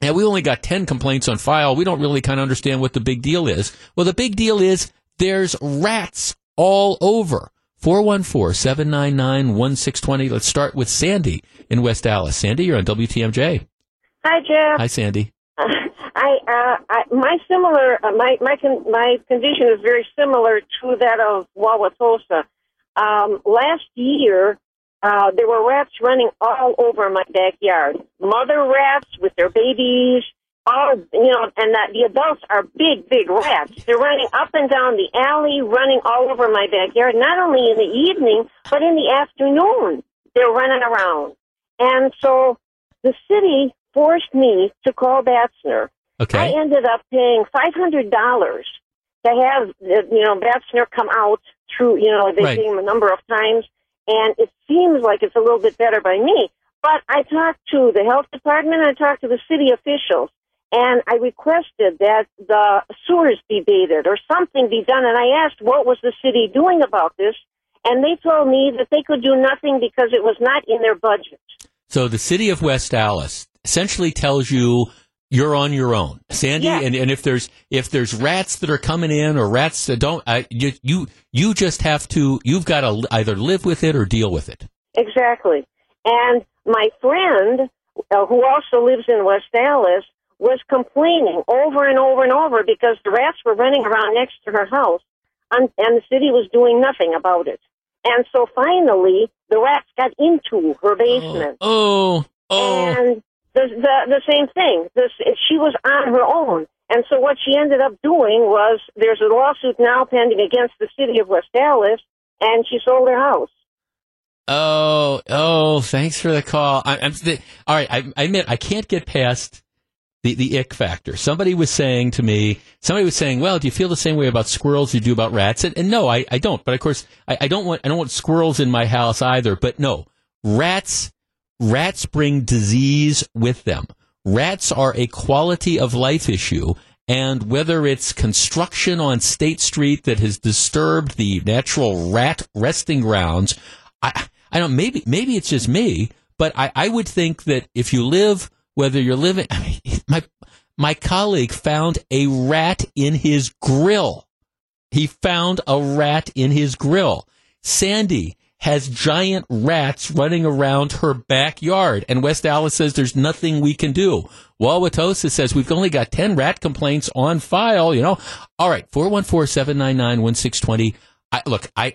yeah, we only got 10 complaints on file. We don't really kind of understand what the big deal is. Well, the big deal is there's rats all over. 414-799-1620. Let's start with Sandy in West Allis. Sandy, you're on WTMJ. Hi, Jeff. Hi, Sandy. I, uh, I my similar uh, my my con- my condition is very similar to that of Wauwatosa. Um, last year, uh, there were rats running all over my backyard. Mother rats with their babies, all you know, and that the adults are big, big rats. They're running up and down the alley, running all over my backyard. Not only in the evening, but in the afternoon, they're running around. And so the city forced me to call Batzner. Okay. I ended up paying five hundred dollars to have you know Batzner come out through you know they Right. him a number of times, and it seems like it's a little bit better by me. But I talked to the health department, I talked to the city officials, and I requested that the sewers be baited or something be done. And I asked what was the city doing about this, and they told me that they could do nothing because it was not in their budget. So the city of West Allis essentially tells you you're on your own, Sandy. Yeah. And, and if there's if there's rats that are coming in or rats that don't, I, you, you you just have to. You've got to either live with it or deal with it. Exactly. And my friend, uh, who also lives in West Allis, was complaining over and over and over because the rats were running around next to her house, and, and the city was doing nothing about it. And so finally, the rats got into her basement. Oh, oh, And the, the the same thing. This she was on her own, and so what she ended up doing was there's a lawsuit now pending against the city of West Allis, and she sold her house. oh, oh. Thanks for the call. I, I'm the, all right. I, I admit I can't get past the the ick factor. Somebody was saying to me, somebody was saying, "Well, do you feel the same way about squirrels you do about rats?" And, and no, I, I don't. But of course, I, I don't want I don't want squirrels in my house either. But no, rats rats bring disease with them. Rats are a quality of life issue. And whether it's construction on State Street that has disturbed the natural rat resting grounds, I, I don't, maybe, maybe it's just me, but I, I would think that if you live, whether you're living, I mean, my, my colleague found a rat in his grill. He found a rat in his grill. Sandy has giant rats running around her backyard, and West Allis says there's nothing we can do. Wauwatosa says we've only got 10 rat complaints on file, you know. All right, 414-799-1620. I, look, I,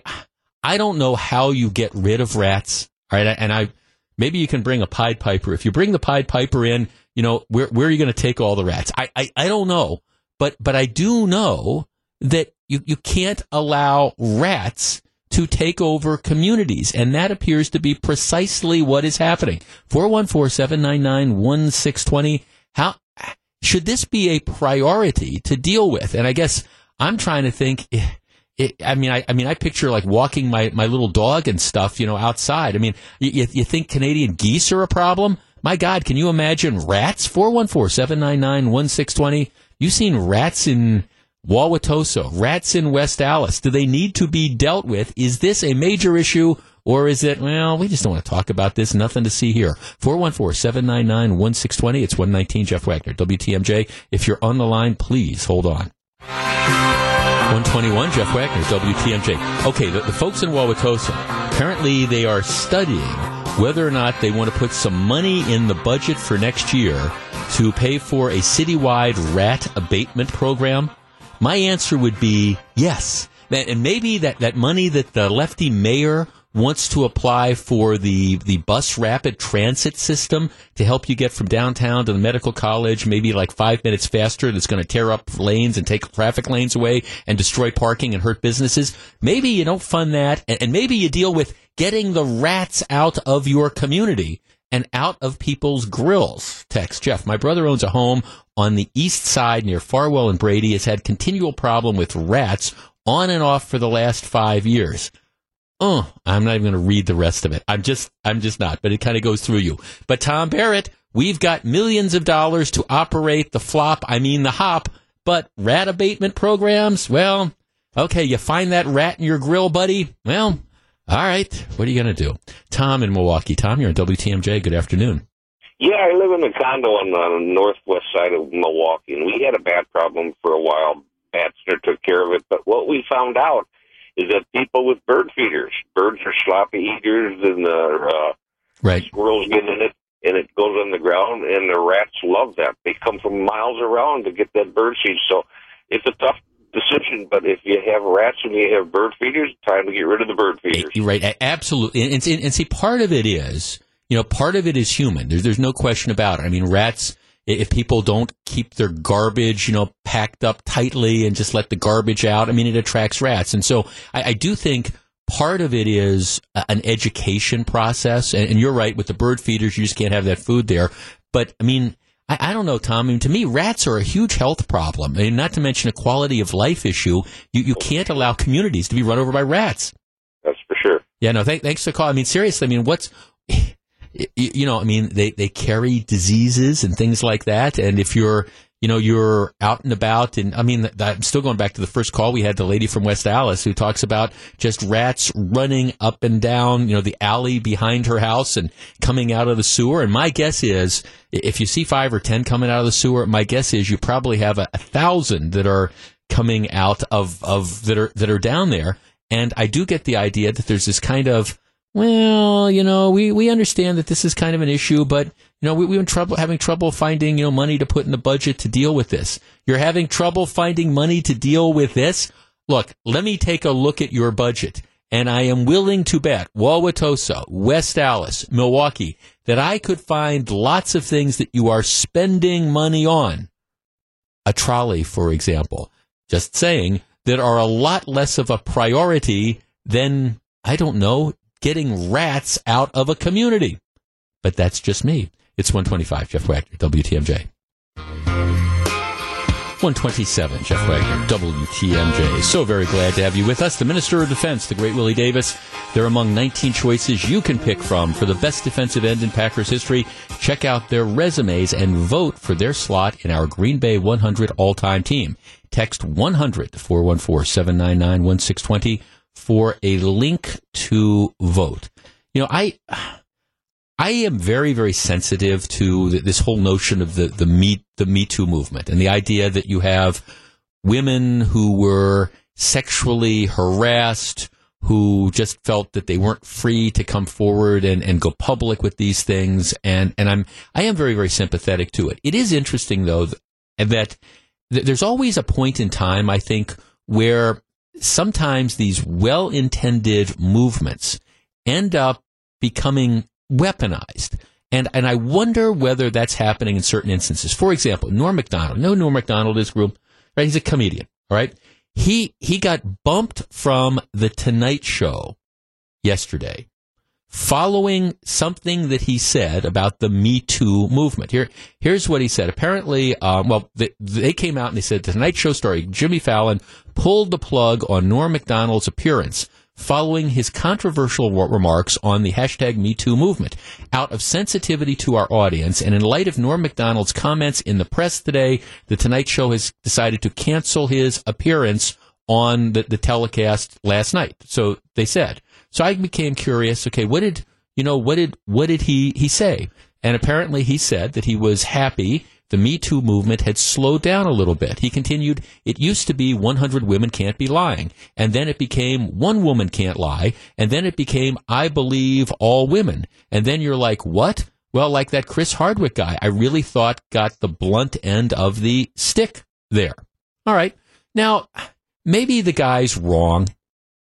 I don't know how you get rid of rats, all right, and I, maybe you can bring a Pied Piper. If you bring the Pied Piper in, you know, where, where are you going to take all the rats? I, I, I don't know. but but I do know that you you can't allow rats to take over communities. And that appears to be precisely what is happening. 414-799-1620. How should this be a priority to deal with? And I guess I'm trying to think. It, eh, I mean, I, I mean, I picture like walking my, my little dog and stuff, you know, outside. I mean, you, you think Canadian geese are a problem? My God, can you imagine rats? 414-799-1620. You seen rats in Wauwatosa, rats in West Allis, do they need to be dealt with? Is this a major issue or is it, well, we just don't want to talk about this, nothing to see here. 414-799-1620, it's 119 Jeff Wagner, WTMJ. If you're on the line, please hold on. 121 Jeff Wagner, WTMJ. Okay, the, the folks in Wauwatosa, apparently they are studying whether or not they want to put some money in the budget for next year to pay for a citywide rat abatement program. My answer would be yes. And maybe that, that money that the lefty mayor wants to apply for the, the bus rapid transit system to help you get from downtown to the medical college, maybe like five minutes faster, that's going to tear up lanes and take traffic lanes away and destroy parking and hurt businesses. Maybe you don't fund that, and, and maybe you deal with getting the rats out of your community and out of people's grills. Text Jeff, my brother owns a home on the east side near Farwell and Brady has had continual problem with rats on and off for the last five years. Oh, I'm not even going to read the rest of it. I'm just, I'm just not, but it kind of goes through you. But Tom Barrett, we've got millions of dollars to operate the flop, I mean the hop, but rat abatement programs, well, okay, you find that rat in your grill, buddy? Well, all right, what are you going to do? Tom in Milwaukee. Tom, you're on WTMJ. Good afternoon. Yeah, I live in a condo on the northwest side of Milwaukee, and we had a bat problem for a while. Batzner took care of it, but what we found out is that people with bird feeders, birds are sloppy eaters, and the uh, right. squirrels get in it, and it goes on the ground, and the rats love that. They come from miles around to get that bird seed, so it's a tough decision. But if you have rats and you have bird feeders, time to get rid of the bird feeders. Right, absolutely. And, and, and see, part of it is you know, part of it is human. There's, there's no question about it. I mean, rats, if people don't keep their garbage, you know, packed up tightly and just let the garbage out, I mean, it attracts rats. And so I, I do think part of it is an education process. And, and, you're right, with the bird feeders, you just can't have that food there. But I mean, I, I don't know, Tom. I mean, to me, rats are a huge health problem. I mean, not to mention a quality of life issue. You, you can't allow communities to be run over by rats. That's for sure. Yeah, no, th- thanks for the call. I mean, seriously, I mean, what's, you know, I mean, they, they carry diseases and things like that. And if you're, you know, you're out and about, and I mean, I'm still going back to the first call we had, the lady from West Allis who talks about just rats running up and down, you know, the alley behind her house and coming out of the sewer. And my guess is, if you see five or ten coming out of the sewer, my guess is you probably have a, a thousand that are coming out of, of that are that are down there. And I do get the idea that there's this kind of well, you know, we, we understand that this is kind of an issue, but you know, we, we're trouble having trouble finding you know money to put in the budget to deal with this. You're having trouble finding money to deal with this. Look, let me take a look at your budget, and I am willing to bet Wauwatosa, West Allis, Milwaukee, that I could find lots of things that you are spending money on. A trolley, for example, just saying that are a lot less of a priority than I don't know getting rats out of a community. But that's just me. It's 125, Jeff Wagner, WTMJ. 127, Jeff Wagner, WTMJ. So very glad to have you with us. The Minister of Defense, the great Willie Davis. They're among 19 choices you can pick from for the best defensive end in Packers history. Check out their resumes and vote for their slot in our Green Bay 100 all-time team. Text 100 to 414 799 1620 for a link to vote. You know, I I am very very sensitive to this whole notion of the the me the Me Too movement and the idea that you have women who were sexually harassed who just felt that they weren't free to come forward and, and go public with these things and and I'm I am very very sympathetic to it. It is interesting though that, that there's always a point in time I think where sometimes these well intended movements end up becoming weaponized. And, and I wonder whether that's happening in certain instances. For example, Norm Macdonald. No, Norm Macdonald is group. right? He's a comedian, all right? He he got bumped from the Tonight Show yesterday following something that he said about the Me Too movement. Here, here's what he said. Apparently, um, well, they, they, came out and they said the Tonight Show story, Jimmy Fallon pulled the plug on Norm Macdonald's appearance following his controversial remarks on the hashtag MeToo movement. Out of sensitivity to our audience and in light of Norm Macdonald's comments in the press today, The Tonight Show has decided to cancel his appearance on the, the telecast last night. So they said. So I became curious. Okay, what did you know? What did what did he he say? And apparently he said that he was happy the Me Too movement had slowed down a little bit. He continued, it used to be 100 women can't be lying. And then it became one woman can't lie. And then it became, I believe all women. And then you're like, what? Well, like that Chris Hardwick guy, I really thought got the blunt end of the stick there. All right. Now, maybe the guy's wrong.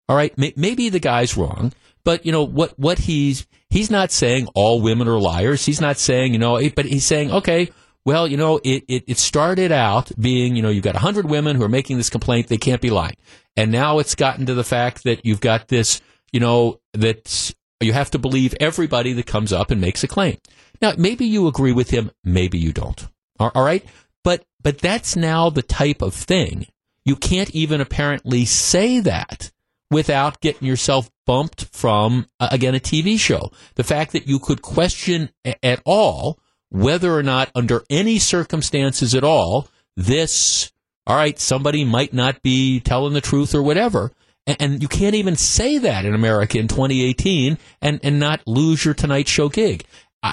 All right. Maybe the guy's wrong. But you know what? What he's he's not saying all women are liars. He's not saying you know. But he's saying okay. Well, you know, it, it, it started out being, you know, you've got 100 women who are making this complaint, they can't be lying. And now it's gotten to the fact that you've got this, you know, that you have to believe everybody that comes up and makes a claim. Now, maybe you agree with him, maybe you don't. All right? But, but that's now the type of thing. You can't even apparently say that without getting yourself bumped from, uh, again, a TV show. The fact that you could question a- at all whether or not, under any circumstances at all, this, all right, somebody might not be telling the truth or whatever. And, and you can't even say that in America in 2018 and, and not lose your Tonight Show gig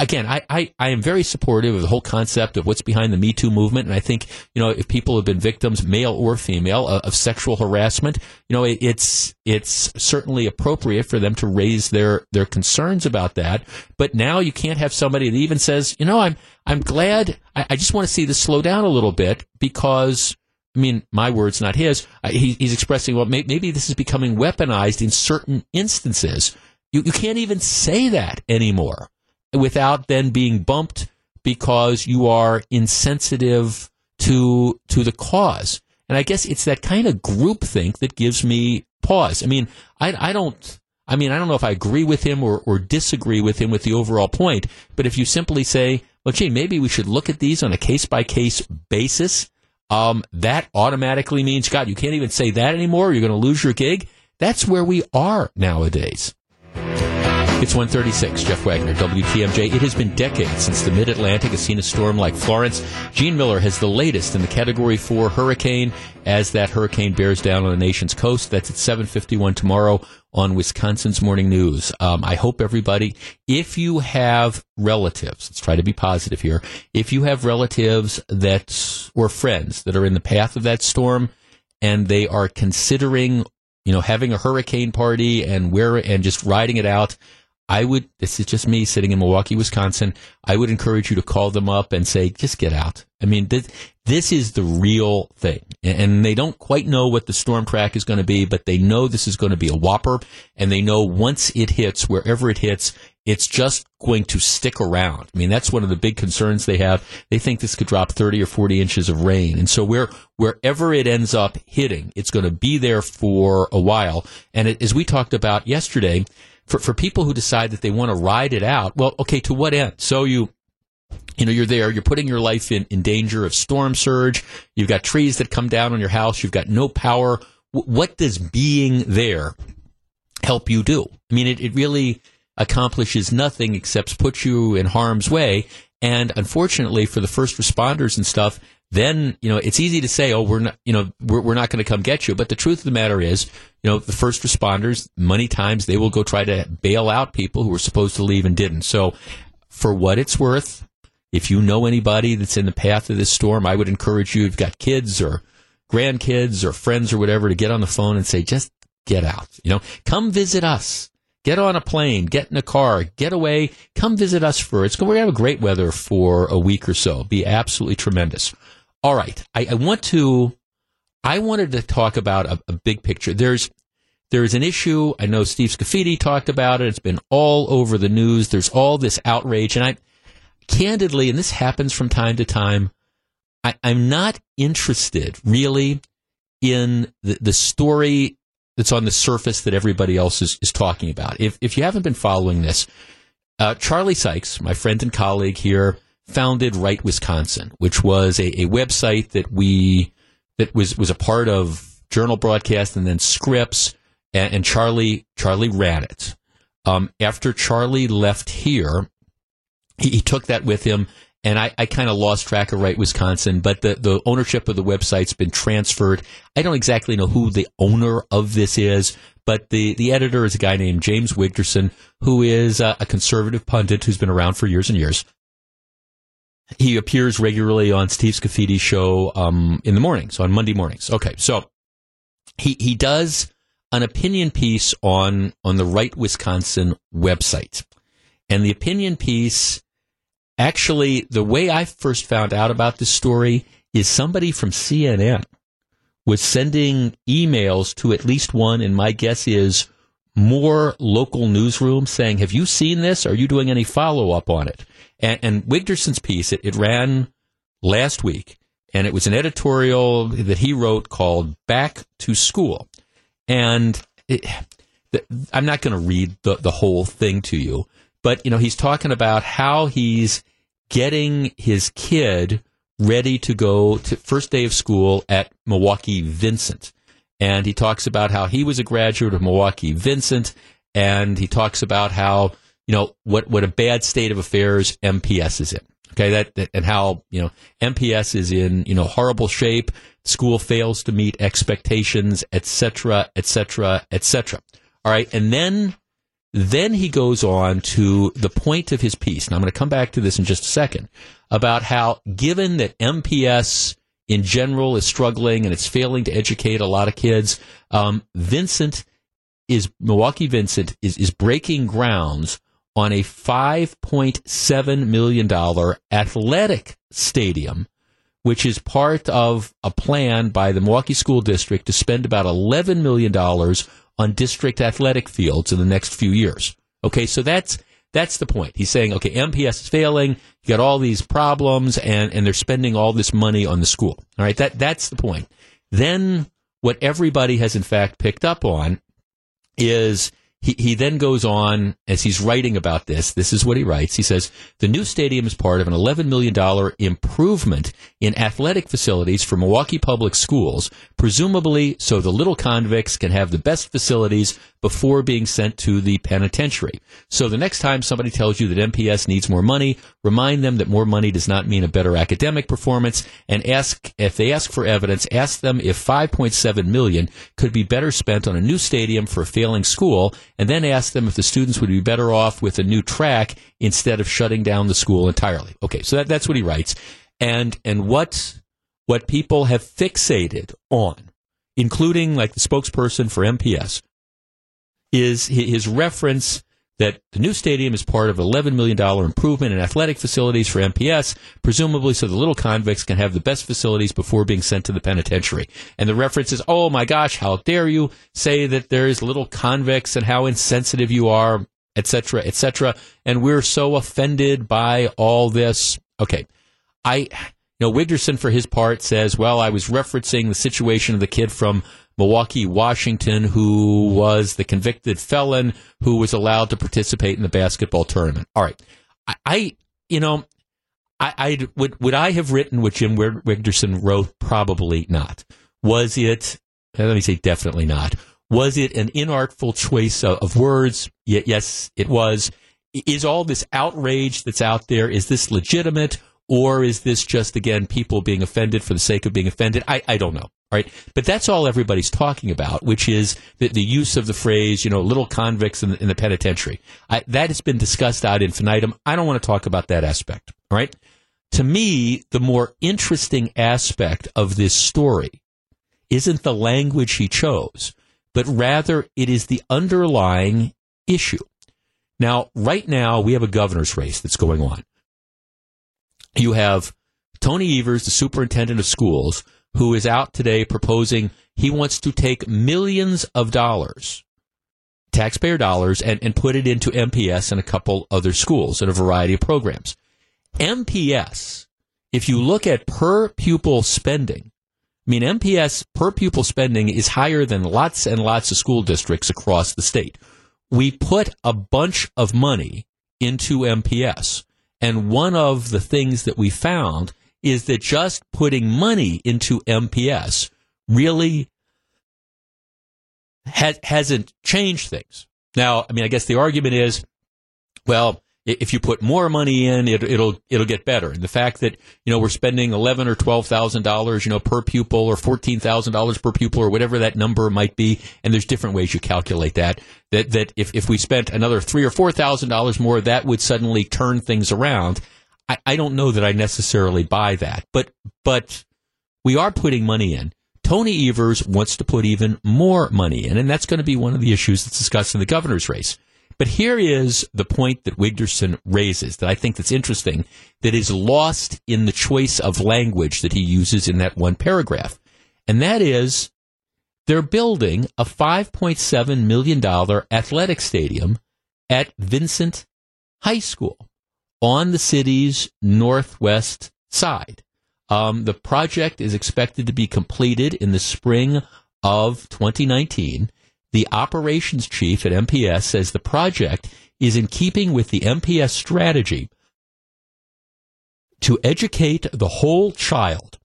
again, I, I, I, am very supportive of the whole concept of what's behind the Me Too movement. And I think, you know, if people have been victims, male or female, of, of sexual harassment, you know, it, it's, it's certainly appropriate for them to raise their, their concerns about that. But now you can't have somebody that even says, you know, I'm, I'm glad, I, I just want to see this slow down a little bit because, I mean, my words, not his. He, he's expressing, well, may, maybe this is becoming weaponized in certain instances. You, you can't even say that anymore without then being bumped because you are insensitive to to the cause. And I guess it's that kind of groupthink that gives me pause. I mean, I, I don't. I mean, I don't know if I agree with him or, or disagree with him with the overall point, but if you simply say, well, gee, maybe we should look at these on a case by case basis, um, that automatically means, God, you can't even say that anymore. You're going to lose your gig. That's where we are nowadays. It's 136, Jeff Wagner, WTMJ. It has been decades since the mid Atlantic has seen a storm like Florence. Gene Miller has the latest in the Category 4 hurricane as that hurricane bears down on the nation's coast. That's at 751 tomorrow on Wisconsin's Morning News. Um, I hope everybody, if you have relatives, let's try to be positive here. If you have relatives that, or friends that are in the path of that storm and they are considering, you know, having a hurricane party and where, and just riding it out, I would, this is just me sitting in Milwaukee, Wisconsin. I would encourage you to call them up and say, just get out. I mean, this, this is the real thing. And they don't quite know what the storm track is going to be, but they know this is going to be a whopper. And they know once it hits, wherever it hits, it's just going to stick around. I mean, that's one of the big concerns they have. They think this could drop 30 or 40 inches of rain. And so where, wherever it ends up hitting, it's going to be there for a while. And it, as we talked about yesterday, for, for people who decide that they want to ride it out, well, okay, to what end? So you, you know, you're there, you're putting your life in, in danger of storm surge. You've got trees that come down on your house. You've got no power. W- what does being there help you do? I mean, it, it really accomplishes nothing except put you in harm's way. And unfortunately for the first responders and stuff, then you know it's easy to say, oh, we're not, you know, we're, we're not going to come get you. But the truth of the matter is, you know, the first responders, many times they will go try to bail out people who were supposed to leave and didn't. So, for what it's worth, if you know anybody that's in the path of this storm, I would encourage you. If you've got kids or grandkids or friends or whatever, to get on the phone and say, just get out. You know, come visit us. Get on a plane, get in a car, get away, come visit us for it's going to have a great weather for a week or so. Be absolutely tremendous. All right. I, I want to, I wanted to talk about a, a, big picture. There's, there's an issue. I know Steve Scaffidi talked about it. It's been all over the news. There's all this outrage. And I, candidly, and this happens from time to time, I, am not interested really in the, the story that's on the surface that everybody else is, is talking about. If, if you haven't been following this, uh, Charlie Sykes, my friend and colleague here, founded Right Wisconsin, which was a, a website that we that was was a part of Journal Broadcast and then Scripps, and, and Charlie Charlie ran it. Um, after Charlie left here, he, he took that with him and I, I kind of lost track of Right Wisconsin, but the, the ownership of the website's been transferred. I don't exactly know who the owner of this is, but the, the editor is a guy named James Wigderson, who is a, a conservative pundit who's been around for years and years. He appears regularly on Steve Scaffidi's show um, in the mornings, on Monday mornings. Okay, so he, he does an opinion piece on on the Right Wisconsin website, and the opinion piece Actually, the way I first found out about this story is somebody from CNN was sending emails to at least one, and my guess is more local newsrooms saying, Have you seen this? Are you doing any follow up on it? And, and Wigderson's piece, it, it ran last week, and it was an editorial that he wrote called Back to School. And it, I'm not going to read the, the whole thing to you, but you know he's talking about how he's getting his kid ready to go to first day of school at Milwaukee Vincent. And he talks about how he was a graduate of Milwaukee Vincent and he talks about how, you know, what what a bad state of affairs MPS is in. Okay, that, that and how, you know, MPS is in, you know, horrible shape, school fails to meet expectations, etc., etc., etc. All right, and then then he goes on to the point of his piece, and I'm going to come back to this in just a second, about how given that MPS in general is struggling and it's failing to educate a lot of kids, um, Vincent is Milwaukee Vincent is, is breaking grounds on a $5.7 million athletic stadium, which is part of a plan by the Milwaukee School District to spend about $11 million on district athletic fields in the next few years. Okay, so that's that's the point. He's saying, okay, MPS is failing. You got all these problems, and and they're spending all this money on the school. All right, that that's the point. Then what everybody has in fact picked up on is he, he then goes on as he's writing about this. This is what he writes. He says, the new stadium is part of an $11 million improvement in athletic facilities for Milwaukee public schools, presumably so the little convicts can have the best facilities before being sent to the penitentiary. So the next time somebody tells you that MPS needs more money, remind them that more money does not mean a better academic performance and ask, if they ask for evidence, ask them if 5.7 million could be better spent on a new stadium for a failing school and then ask them if the students would be better off with a new track instead of shutting down the school entirely. Okay, so that, that's what he writes. And, and what, what people have fixated on, including like the spokesperson for MPS, is his reference that the new stadium is part of an $11 million improvement in athletic facilities for MPS, presumably so the little convicts can have the best facilities before being sent to the penitentiary. And the reference is, oh my gosh, how dare you say that there's little convicts and how insensitive you are, etc., etc. And we're so offended by all this. Okay. I, you know, Wigderson for his part says, well, I was referencing the situation of the kid from Milwaukee, Washington, who was the convicted felon who was allowed to participate in the basketball tournament. All right. I, I you know, I, I, would, would I have written what Jim Wigderson wrote? Probably not. Was it, eh, let me say definitely not. Was it an inartful choice of, of words? yes, it was. Is all this outrage that's out there, is this legitimate? Or is this just, again, people being offended for the sake of being offended? I, I don't know right? But that's all everybody's talking about, which is the, the use of the phrase, you know, little convicts in the, in the penitentiary. I, that has been discussed ad infinitum. I don't want to talk about that aspect, right? To me, the more interesting aspect of this story isn't the language he chose, but rather it is the underlying issue. Now, right now, we have a governor's race that's going on. You have Tony Evers, the superintendent of schools, who is out today proposing he wants to take millions of dollars, taxpayer dollars, and, and put it into MPS and a couple other schools and a variety of programs. MPS if you look at per pupil spending, I mean, MPS per pupil spending is higher than lots and lots of school districts across the state. We put a bunch of money into MPS. And one of the things that we found is that just putting money into MPS really ha- hasn't changed things. Now, I mean, I guess the argument is, well, if you put more money in, it, will it'll get better. And the fact that you know we're spending eleven or twelve thousand dollars, you know, per pupil, or fourteen thousand dollars per pupil, or whatever that number might be, and there's different ways you calculate that. That that if if we spent another three or four thousand dollars more, that would suddenly turn things around. I, I don't know that I necessarily buy that, but but we are putting money in. Tony Evers wants to put even more money in, and that's going to be one of the issues that's discussed in the governor's race. But here is the point that Wigderson raises that I think that's interesting that is lost in the choice of language that he uses in that one paragraph. And that is they're building a $5.7 million athletic stadium at Vincent High School on the city's northwest side. Um, the project is expected to be completed in the spring of 2019. The operations chief at MPS says the project is in keeping with the MPS strategy to educate the whole child,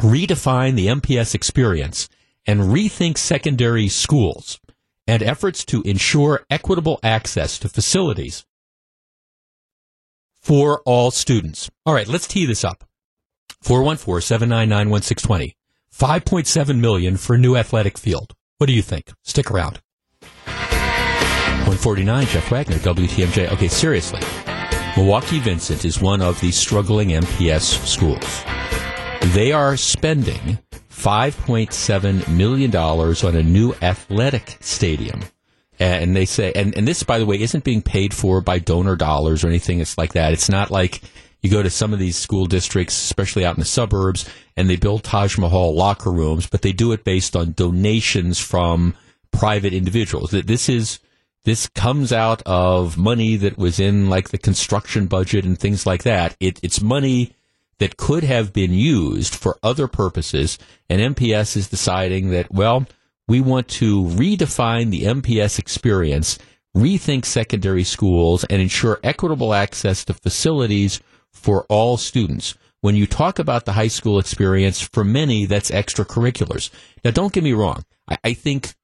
redefine the MPS experience, and rethink secondary schools, and efforts to ensure equitable access to facilities for all students. All right, let's tee this up. 414 799 1620. 5.7 million for new athletic field. What do you think? Stick around. 149, Jeff Wagner, WTMJ. Okay, seriously. Milwaukee Vincent is one of the struggling MPS schools. They are spending $5.7 million on a new athletic stadium. And they say, and, and this, by the way, isn't being paid for by donor dollars or anything. It's like that. It's not like you go to some of these school districts, especially out in the suburbs, and they build Taj Mahal locker rooms, but they do it based on donations from private individuals. That this is this comes out of money that was in like the construction budget and things like that. It, it's money that could have been used for other purposes, and MPS is deciding that well, we want to redefine the MPS experience, rethink secondary schools, and ensure equitable access to facilities for all students. When you talk about the high school experience, for many, that's extracurriculars. Now, don't get me wrong. I, I think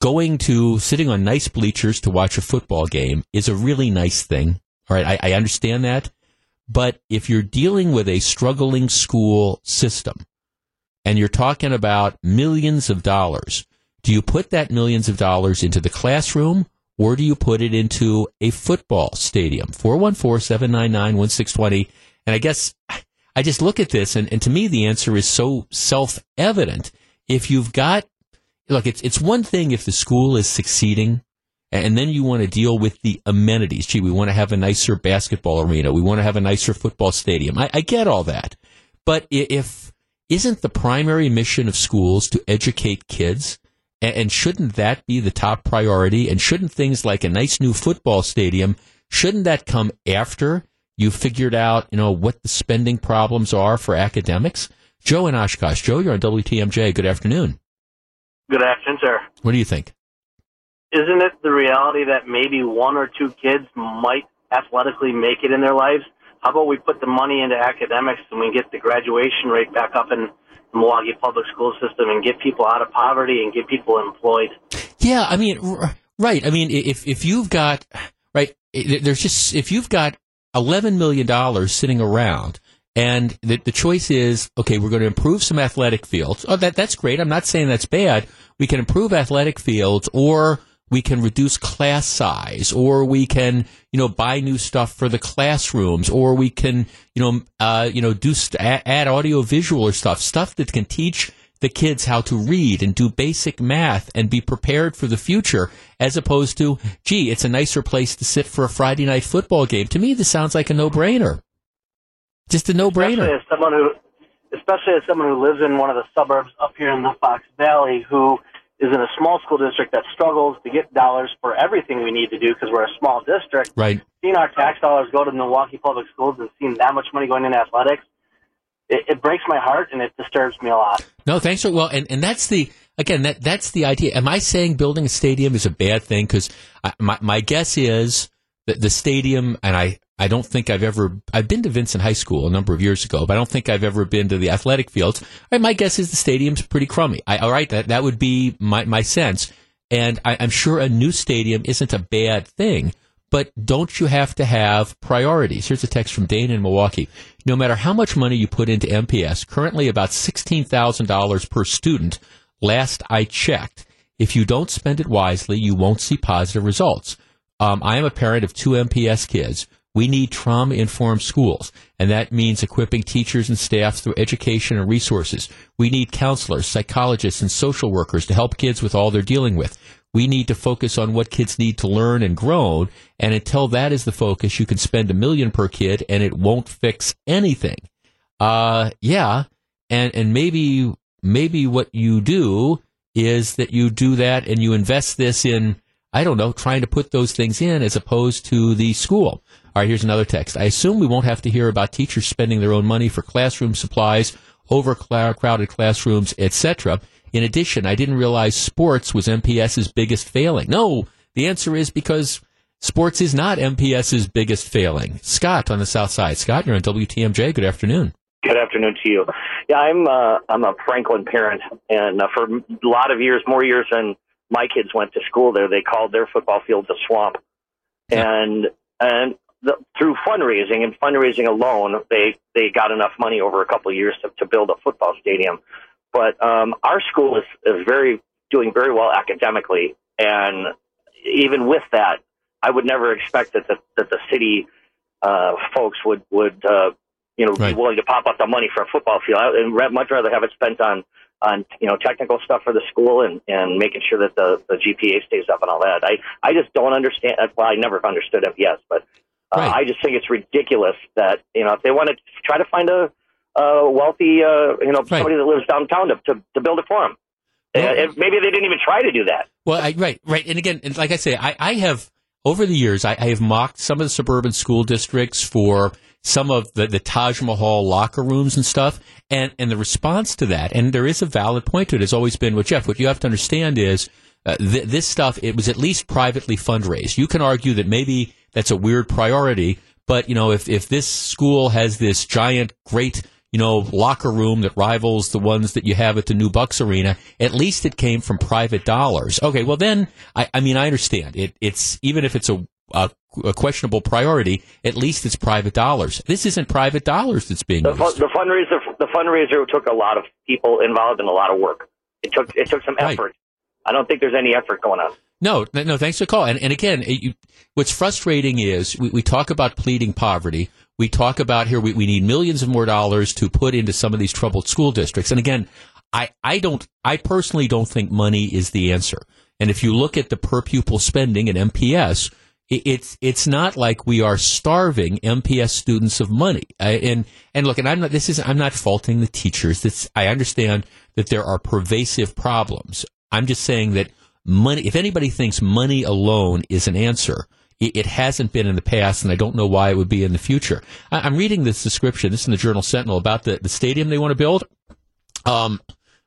going to sitting on nice bleachers to watch a football game is a really nice thing. All right. I, I understand that. But if you're dealing with a struggling school system and you're talking about millions of dollars, do you put that millions of dollars into the classroom or do you put it into a football stadium? 414-799-1620. And I guess I just look at this and, and to me the answer is so self-evident. If you've got, look, it's, it's one thing if the school is succeeding and then you want to deal with the amenities. Gee, we want to have a nicer basketball arena. We want to have a nicer football stadium. I, I get all that. But if, isn't the primary mission of schools to educate kids? And, shouldn't that be the top priority? And shouldn't things like a nice new football stadium, shouldn't that come after you figured out, you know, what the spending problems are for academics? Joe and Oshkosh. Joe, you're on WTMJ. Good afternoon. Good afternoon, sir. What do you think? Isn't it the reality that maybe one or two kids might athletically make it in their lives? How about we put the money into academics and we get the graduation rate back up and Milwaukee public school system and get people out of poverty and get people employed. Yeah, I mean, right. I mean, if if you've got right, there's just if you've got eleven million dollars sitting around. And the, the choice is, okay, we're going to improve some athletic fields. Oh, that, that's great. I'm not saying that's bad. We can improve athletic fields or we can reduce class size, or we can, you know, buy new stuff for the classrooms, or we can, you know, uh, you know, do st- add audio visual or stuff, stuff that can teach the kids how to read and do basic math and be prepared for the future, as opposed to, gee, it's a nicer place to sit for a Friday night football game. To me, this sounds like a no-brainer. Just a someone who, especially as someone who lives in one of the suburbs up here in the Fox Valley, who is in a small school district that struggles to get dollars for everything we need to do because we're a small district. Right. Seeing our tax dollars go to the Milwaukee Public Schools and seeing that much money going into athletics, it, it breaks my heart and it disturbs me a lot. No, thanks for well, and, and that's the again that that's the idea. Am I saying building a stadium is a bad thing? Because my my guess is that the stadium, and I I don't think I've ever I've been to Vincent High School a number of years ago, but I don't think I've ever been to the athletic fields. My guess is the stadium's pretty crummy. I, all right, that that would be my my sense, and I, I'm sure a new stadium isn't a bad thing. But don't you have to have priorities? Here's a text from Dane in Milwaukee. No matter how much money you put into MPS, currently about $16,000 per student, last I checked. If you don't spend it wisely, you won't see positive results. Um, I am a parent of two MPS kids. We need trauma informed schools, and that means equipping teachers and staff through education and resources. We need counselors, psychologists, and social workers to help kids with all they're dealing with. We need to focus on what kids need to learn and grow. And until that is the focus, you can spend a million per kid and it won't fix anything. Uh, yeah. And, and maybe, maybe what you do is that you do that and you invest this in, I don't know, trying to put those things in as opposed to the school. All right, here's another text. I assume we won't have to hear about teachers spending their own money for classroom supplies, overcrowded classrooms, etc. In addition, I didn't realize sports was MPS's biggest failing. No, the answer is because sports is not MPS's biggest failing. Scott on the South Side. Scott, you're on WTMJ. Good afternoon. Good afternoon to you. Yeah, I'm uh, I'm a Franklin parent, and uh, for a lot of years, more years than my kids went to school there, they called their football field the swamp. Yeah. And and the, through fundraising and fundraising alone, they they got enough money over a couple of years to, to build a football stadium. But um, our school is, is very doing very well academically, and even with that, I would never expect that the, that the city uh, folks would would uh, you know right. be willing to pop up the money for a football field. I would much rather have it spent on on you know technical stuff for the school and and making sure that the the GPA stays up and all that. I I just don't understand. Well, I never understood MPS, but uh. I just think it's ridiculous that you know if they want to try to find a uh, wealthy, uh, you know, right. somebody that lives downtown to, to, to build it for them. Well, uh, maybe they didn't even try to do that. Well, I, right, right. And again, like I say, I, I have, over the years, I, I, have mocked some of the suburban school districts for some of the, the Taj Mahal locker rooms and stuff. And, and the response to that, and there is a valid point to it, has always been, well, Jeff, what you have to understand is uh, th- this stuff, it was at least privately fundraised. You can argue that maybe that's a weird priority, but, you know, if, if this school has this giant, great you know, locker room that rivals the ones that you have at the new Bucks Arena. At least it came from private dollars. Okay, well then, I, I mean, I understand it. It's even if it's a, a, a questionable priority, at least it's private dollars. This isn't private dollars that's being the, used. The fundraiser, the fundraiser took a lot of people involved and a lot of work. It took it took some effort. Right. I don't think there's any effort going on. No, no, thanks for the call. And, and again, it, you, what's frustrating is we, we talk about pleading poverty we talk about here we, we need millions of more dollars to put into some of these troubled school districts. And again, I, I don't, I personally don't think money is the answer. And if you look at the per pupil spending at MPS, it, it's it's not like we are starving MPS students of money. I, and and look, and I'm not. This is I'm not faulting the teachers. I understand that there are pervasive problems. I'm just saying that money. If anybody thinks money alone is an answer, it hasn't been in the past, and I don't know why it would be in the future. I'm reading this description. This is in the Journal Sentinel about the, the stadium they want to build. Um,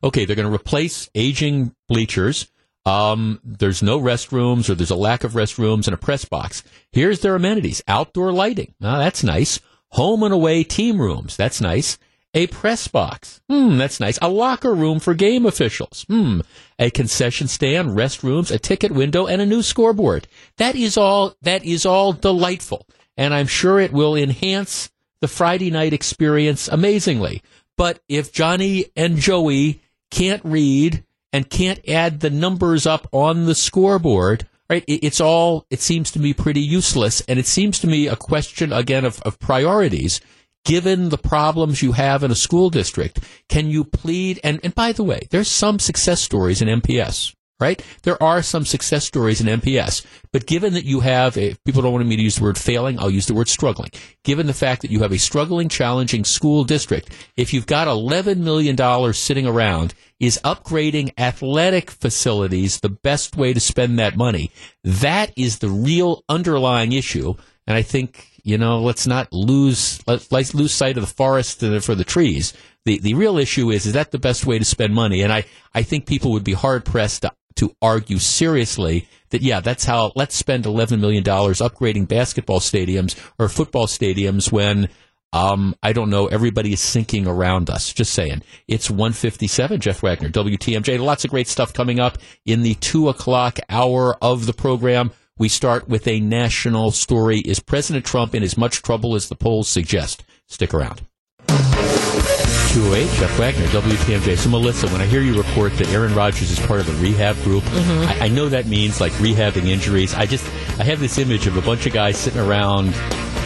okay, they're going to replace aging bleachers. Um, there's no restrooms, or there's a lack of restrooms and a press box. Here's their amenities: outdoor lighting. Now that's nice. Home and away team rooms. That's nice. A press box. Hmm, that's nice. A locker room for game officials. Hmm. A concession stand, restrooms, a ticket window, and a new scoreboard. That is all, that is all delightful. And I'm sure it will enhance the Friday night experience amazingly. But if Johnny and Joey can't read and can't add the numbers up on the scoreboard, right, it's all, it seems to me pretty useless. And it seems to me a question, again, of, of priorities given the problems you have in a school district, can you plead? And, and by the way, there's some success stories in MPS, right? There are some success stories in MPS. But given that you have, a, people don't want me to use the word failing, I'll use the word struggling. Given the fact that you have a struggling, challenging school district, if you've got $11 million sitting around, is upgrading athletic facilities the best way to spend that money? That is the real underlying issue. And I think you know, let's not lose let, let's lose sight of the forest for the trees. The the real issue is is that the best way to spend money? And I I think people would be hard pressed to, to argue seriously that yeah, that's how let's spend eleven million dollars upgrading basketball stadiums or football stadiums when um, I don't know. Everybody is sinking around us. Just saying. It's 157, Jeff Wagner, WTMJ. Lots of great stuff coming up in the 2 o'clock hour of the program. We start with a national story. Is President Trump in as much trouble as the polls suggest? Stick around. 208, Jeff Wagner, WTMJ. So, Melissa, when I hear you report that Aaron Rodgers is part of the rehab group, Mhm. I, I know that means like rehabbing injuries. I just, I have this image of a bunch of guys sitting around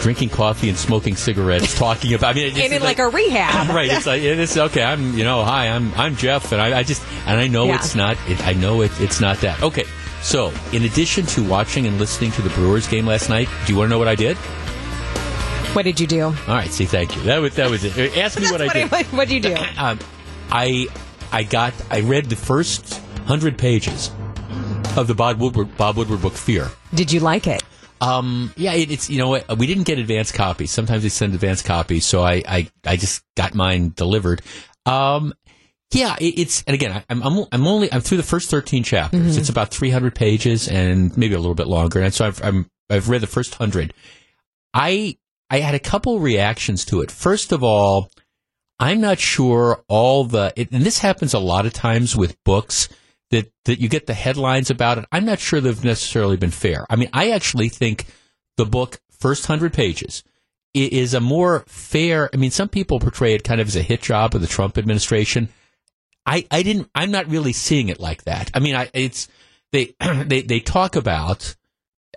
drinking coffee and smoking cigarettes, talking about. I mean, it's in it like a rehab. right. It's like it's okay. I'm you know hi. I'm I'm Jeff, and I, I just and I know Yeah. it's not. It, I know it, it's not that. Okay. So, in addition to watching and listening to the Brewers game last night, do you want to know what I did? What did you do? All right. See, thank you. That was that was it. Ask me what I did. What, what did you do? Um, I I got I read the first hundred pages of the Bob Woodward Bob Woodward book Fear. Did you like it? Um, yeah, it, it's you know what we didn't get advance copies. Sometimes they send advance copies, so I I, I just got mine delivered. Um, yeah, it, it's and again I, I'm I'm I'm only I'm through the first thirteen chapters. Mhm. It's about 300 pages and maybe a little bit longer, and so I've I'm, I've read the first hundred. I I had a couple reactions to it. First of all, I'm not sure all the it, and this happens a lot of times with books that that you get the headlines about it. I'm not sure they've necessarily been fair. I mean, I actually think the book first 100 pages is a more fair I mean, some people portray it kind of as a hit job of the Trump administration. I, I didn't I'm not really seeing it like that. I mean, I it's they they they talk about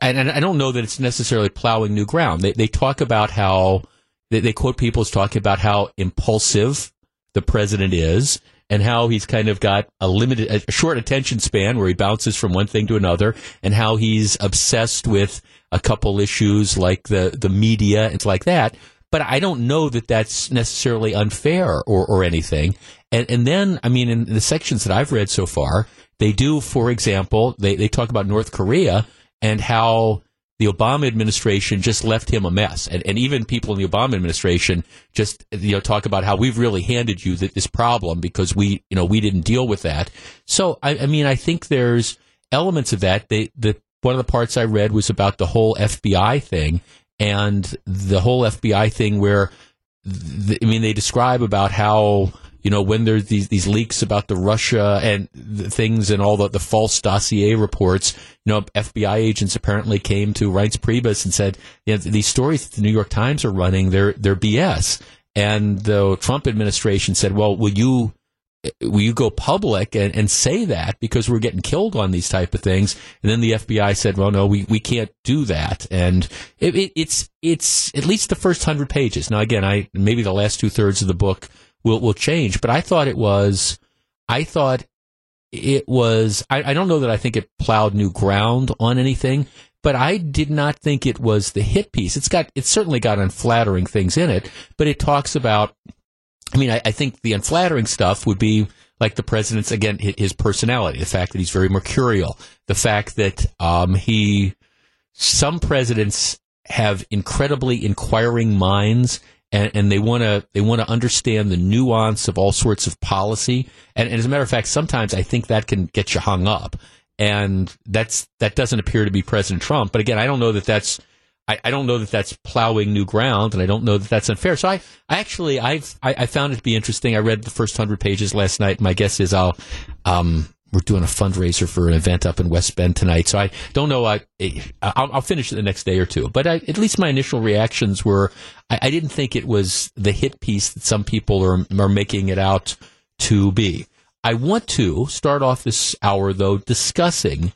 and, and I don't know that it's necessarily plowing new ground. They they talk about how they, they quote people as talking about how impulsive the president is and how he's kind of got a limited a short attention span where he bounces from one thing to another and how he's obsessed with a couple issues like the the media and like that but I don't know that that's necessarily unfair or, or anything. And, and then, I mean, in the sections that I've read so far, they do, for example, they, they talk about North Korea and how the Obama administration just left him a mess. And, and even people in the Obama administration just, you know, talk about how we've really handed you this problem because we, you know, we didn't deal with that. So, I, I mean, I think there's elements of that. They, the, one of the parts I read was about the whole FBI thing and the whole FBI thing where, I mean, they describe about how, you know, when there's these, these leaks about the Russia and the things and all the, the false dossier reports, you know, FBI agents apparently came to Reince Priebus and said, you know, these stories that the New York Times are running, they're, they're BS. And the Trump administration said, well, will you, you go public and, and say that because we're getting killed on these type of things? And then the FBI said, well, no, we, we can't do that. And it, it, it's, it's at least the first hundred pages. Now, again, I, maybe the last two thirds of the book will, will change, but I thought it was, I thought it was, I, I don't know that I think it plowed new ground on anything, but I did not think it was the hit piece. It's got, it's certainly got unflattering things in it, but it talks about I mean, I, I think the unflattering stuff would be like the president's again his personality, the fact that he's very mercurial, the fact that um, he some presidents have incredibly inquiring minds and, and they want to they want to understand the nuance of all sorts of policy. And, and as a matter of fact sometimes I think that can get you hung up. And that's that doesn't appear to be President Trump. But again I don't know that that's I, I don't know that that's plowing new ground, and I don't know that that's unfair. So I, I actually, I've, I, I found it to be interesting. I read the first hundred pages last night. My guess is I'll, um, we're doing a fundraiser for an event up in West Bend tonight, so I don't know. I, I'll, I'll finish it the next day or two. But I, at least my initial reactions were, I, I didn't think it was the hit piece that some people are are making it out to be. I want to start off this hour though discussing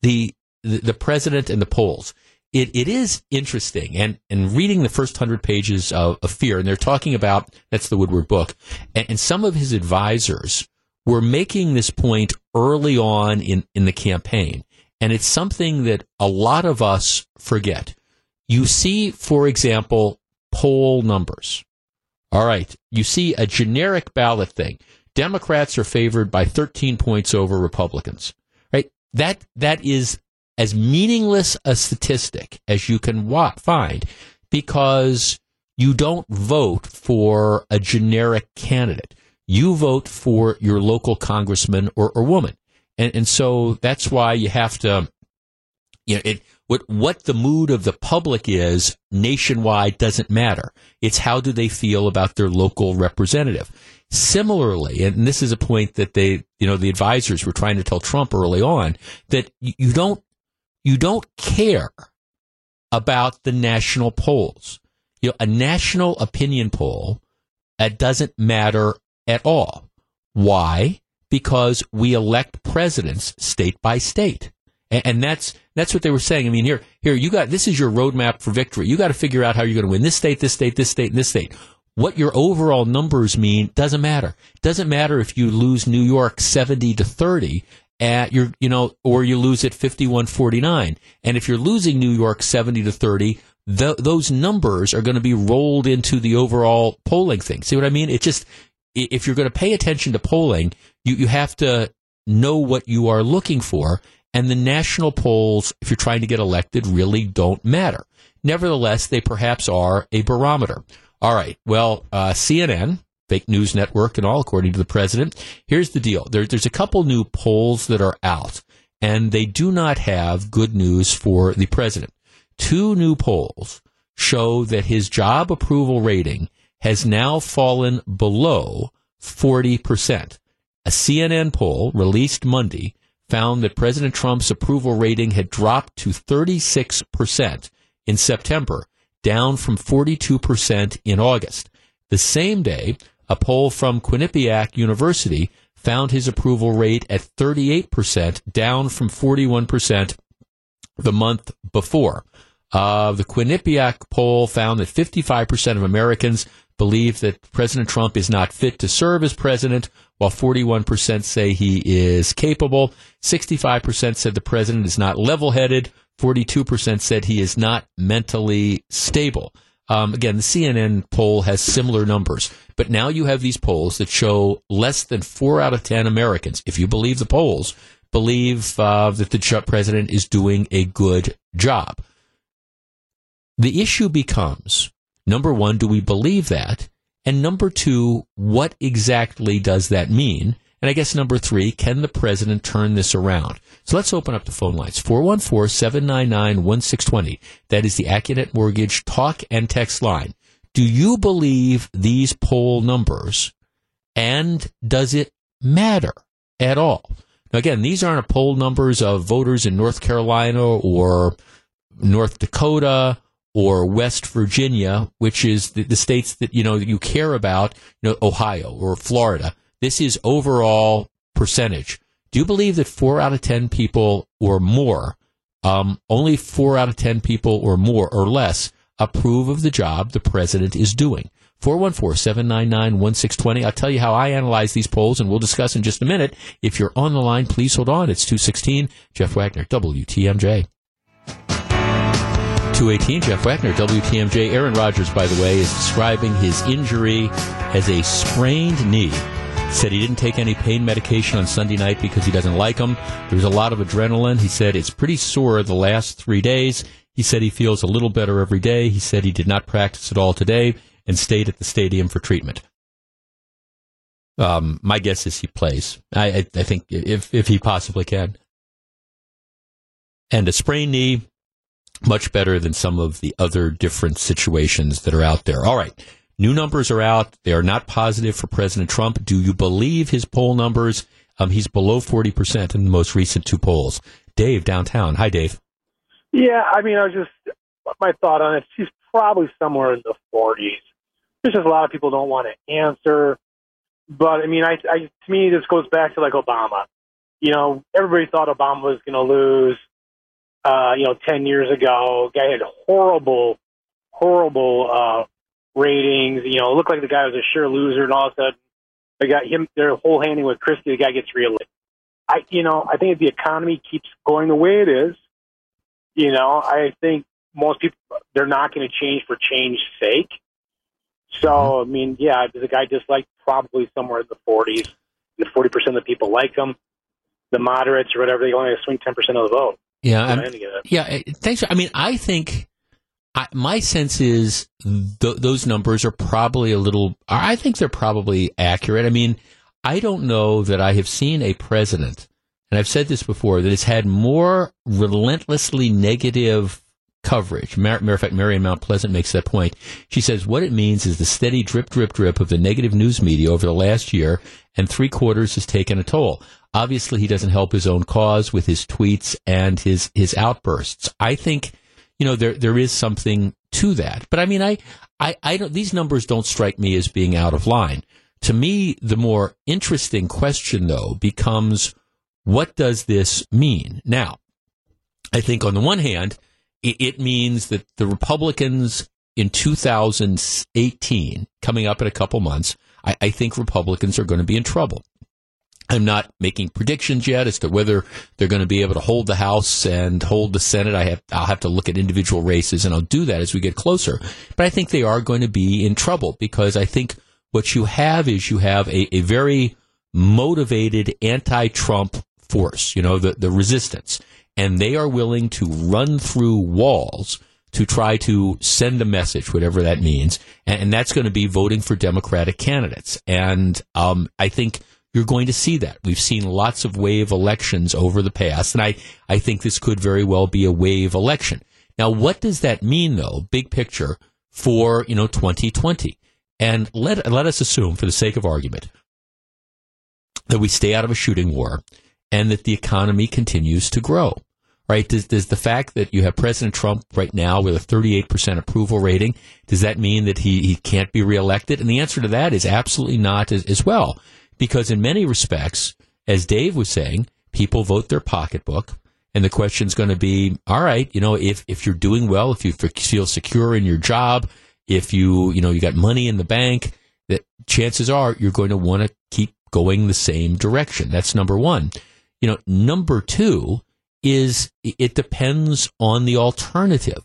the the, the president and the polls. It, it is interesting, and, and reading the first hundred pages of, of Fear, and they're talking about that's the Woodward book, and, and some of his advisors were making this point early on in, in the campaign, and it's something that a lot of us forget. You see, for example, poll numbers. All right, you see a generic ballot thing. Democrats are favored by 13 points over Republicans. Right? That that is as meaningless a statistic as you can wa- find. because you don't vote for a generic candidate. You vote for your local congressman or, or woman. And, and so that's why you have to, you know, it, what, what the mood of the public is nationwide doesn't matter. It's how do they feel about their local representative. Similarly, and this is a point that they, you know, the advisors were trying to tell Trump early on that you, you don't, you don't care about the national polls. You know, a national opinion poll that doesn't matter at all. Why? Because we elect presidents state by state. And, and that's that's what they were saying. I mean, here here you got this is your roadmap for victory. You got to figure out how you're going to win this state, this state, this state, and this state. What your overall numbers mean doesn't matter. Doesn't matter if you lose New York 70 to 30 at your, you know, or you lose at 51-49. And if you're losing New York 70 to 30, th- those numbers are going to be rolled into the overall polling thing. See what I mean? It just, if you're going to pay attention to polling, you, you have to know what you are looking for. And the national polls, if you're trying to get elected, really don't matter. Nevertheless, they perhaps are a barometer. All right. Well, uh, CNN, fake news network and all, according to the president. Here's the deal. There, there's a couple new polls that are out, and they do not have good news for the president. Two new polls show that his job approval rating has now fallen below 40%. A CNN poll released Monday found that President Trump's approval rating had dropped to 36% in September, down from 42% in August. The same day, a poll from Quinnipiac University found his approval rate at 38%, down from 41% the month before. Uh, the Quinnipiac poll found that 55% of Americans believe that President Trump is not fit to serve as president, while 41% say he is capable. 65% said the president is not level headed. 42% said he is not mentally stable. Um, again, the CNN poll has similar numbers, but now you have these polls that show less than four out of 10 Americans, if you believe the polls, believe uh, that the ch- president is doing a good job. The issue becomes number one, do we believe that? And number two, what exactly does that mean? And I guess number three, can the president turn this around? So let's open up the phone lines. 414-799-1620. That is the Accunet Mortgage talk and text line. Do you believe these poll numbers? And does it matter at all? Now again, these aren't poll numbers of voters in North Carolina or North Dakota or West Virginia, which is the, the, states that you know you care about, you know, Ohio or Florida. This is overall percentage. Do you believe that four out of ten people or more, um, only four out of ten people or more or less, approve of the job the president is doing? 414-799-1620. I'll tell you how I analyze these polls, and we'll discuss in just a minute. If you're on the line, please hold on. It's 216. Jeff Wagner, WTMJ. 218, Jeff Wagner, WTMJ. Aaron Rodgers, by the way, is describing his injury as a sprained knee. Said he didn't take any pain medication on Sunday night because he doesn't like them. There was a lot of adrenaline. He said it's pretty sore the last three days. He said he feels a little better every day. He said he did not practice at all today and stayed at the stadium for treatment. Um, my guess is he plays. I, I, I think if if he possibly can. And a sprained knee, much better than some of the other different situations that are out there. All right. New numbers are out. They are not positive for President Trump. Do you believe his poll numbers? Um, he's below 40% in the most recent two polls. Dave, downtown. Hi, Dave. Yeah, I mean, I was just, my thought on it, she's probably somewhere in the 40s. There's just a lot of people don't want to answer. But, I mean, I, I to me, this goes back to like Obama. You know, everybody thought Obama was going to lose uh, you know, 10 years ago. Guy had horrible, horrible uh, ratings. You know, it looked like the guy was a sure loser, and all of a sudden, they got him, they're whole handing with Christie, the guy gets reelected. I, you know, I think if the economy keeps going the way it is, you know, I think most people, they're not going to change for change's sake. So, I mean, yeah, the guy disliked probably somewhere in the 40s. The 40% of the people like him. The moderates or whatever, they only swing 10% of the vote. Yeah, I'm- I didn't get it. yeah. eh, Thanks. I mean, I think I, my sense is th- those numbers are probably a little. I think they're probably accurate. I mean, I don't know that I have seen a president, and I've said this before, that has had more relentlessly negative coverage. Matter, of fact, Marion Mount Pleasant makes that point. She says what it means is the steady drip, drip, drip of the negative news media over the last year, and three quarters has taken a toll. Obviously, he doesn't help his own cause with his tweets and his his outbursts. I think, you know, there there is something to that. But I mean, I I, I don't. These numbers don't strike me as being out of line. To me, the more interesting question, though, becomes what does this mean? Now, I think on the one hand, it, it means that the Republicans in 2018, coming up in a couple months, I, I think Republicans are going to be in trouble. I'm not making predictions yet as to whether they're going to be able to hold the House and hold the Senate. I have, I'll have to look at individual races and I'll do that as we get closer. But I think they are going to be in trouble because I think what you have is you have a, a very motivated anti-Trump force, you know, the, the resistance. And they are willing to run through walls to try to send a message, whatever that means. And, and that's going to be voting for Democratic candidates. And um, I think you're going to see that. We've seen lots of wave elections over the past, and I, I think this could very well be a wave election. Now, what does that mean, though, big picture, for, you know, 2020? And let, let us assume, for the sake of argument, that we stay out of a shooting war and that the economy continues to grow. Right? Does, does the fact that you have President Trump right now with a 38% approval rating, does that mean that he, he can't be reelected? And the answer to that is absolutely not as, as well. Because in many respects, as Dave was saying, people vote their pocketbook. And the question is going to be, all right, you know, if, if you're doing well, if you feel secure in your job, if you, you know, you got money in the bank, that chances are you're going to want to keep going the same direction. That's number one. You know, number two is it depends on the alternative.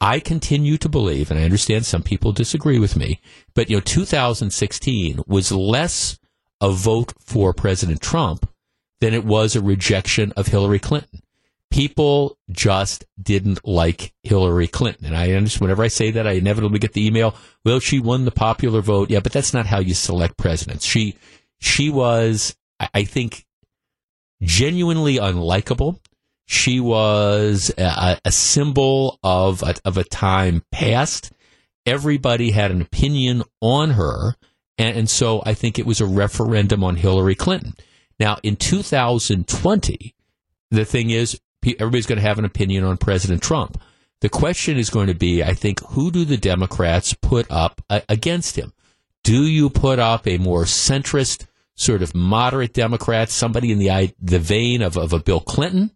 I continue to believe, and I understand some people disagree with me, but you know, 2016 was less a vote for President Trump than it was a rejection of Hillary Clinton. People just didn't like Hillary Clinton. And I understand whenever I say that, I inevitably get the email, well, she won the popular vote. Yeah, but that's not how you select presidents. She, she was, I think, genuinely unlikable. She was a, a symbol of a, of a time past. Everybody had an opinion on her. And, and so I think it was a referendum on Hillary Clinton. Now, in 2020, the thing is, everybody's going to have an opinion on President Trump. The question is going to be, I think, who do the Democrats put up against him? Do you put up a more centrist, sort of moderate Democrat, somebody in the the vein of, of a Bill Clinton?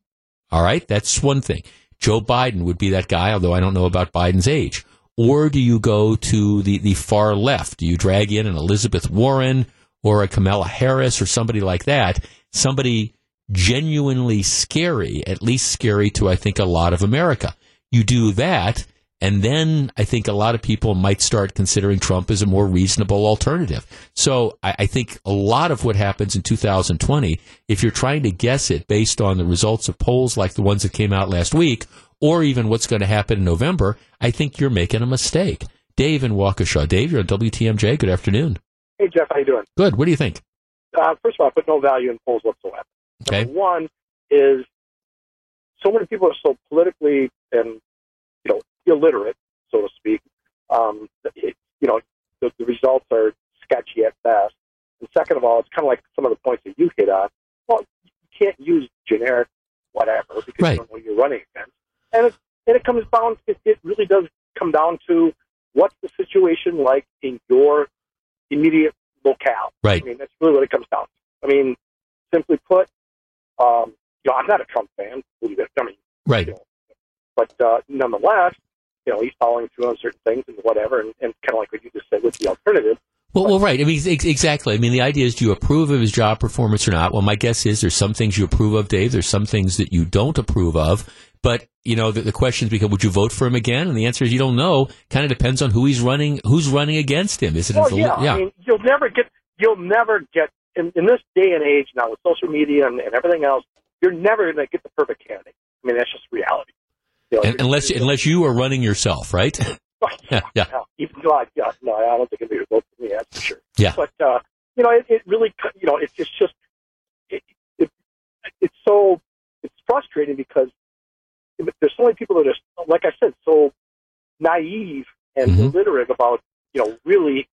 All right, that's one thing. Joe Biden would be that guy, although I don't know about Biden's age. Or do you go to the, the far left? Do you drag in an Elizabeth Warren or a Kamala Harris or somebody like that? Somebody genuinely scary, at least scary to, I think, a lot of America. You do that, and then I think a lot of people might start considering Trump as a more reasonable alternative. So I, I, think a lot of what happens in 2020, if you're trying to guess it based on the results of polls like the ones that came out last week, or even what's going to happen in November, I think you're making a mistake. Dave in Waukesha. Dave, you're on WTMJ. Good afternoon. Hey, Jeff. How you doing? Good. What do you think? Uh, first of all, I put no value in polls whatsoever. Okay. Number one is so many people are so politically and you know illiterate, so to speak. Um, it, you know, the, the results are sketchy at best. And second of all, it's kind of like some of the points that you hit on. Well, you can't use generic whatever because right. you don't know who you're running against. And it, and it comes down, it, it really does come down to what's the situation like in your immediate locale. Right. I mean, that's really what it comes down to. I mean, simply put, um, you know, I'm not a Trump fan, believe it. I mean, right. You know, but uh, nonetheless, you know, he's following through on certain things and whatever, and, and kind of like what you just said with the alternative. Well, well, right. I mean, ex- exactly. I mean, the idea is, do you approve of his job performance or not? Well, my guess is there's some things you approve of, Dave. There's some things that you don't approve of. But you know, the, the questions become: Would you vote for him again? And the answer is, you don't know. Kind of depends on who he's running, who's running against him. Is it? Well, yeah. yeah. I mean, you'll never get, you'll never get in, in this day and age now with social media and, and everything else. You're never going to get the perfect candidate. I mean, that's just reality. You know, And, unless unless you are running yourself, right? yeah, yeah. Yeah, even though I, yeah, no, I don't think it'd be a vote for me. That's for sure. Yeah. But uh, you know, it, it really, you know, it's just, just it, it, it's so it's frustrating because there's so many people that are, like I said, so naive and Mhm. illiterate about, you know, really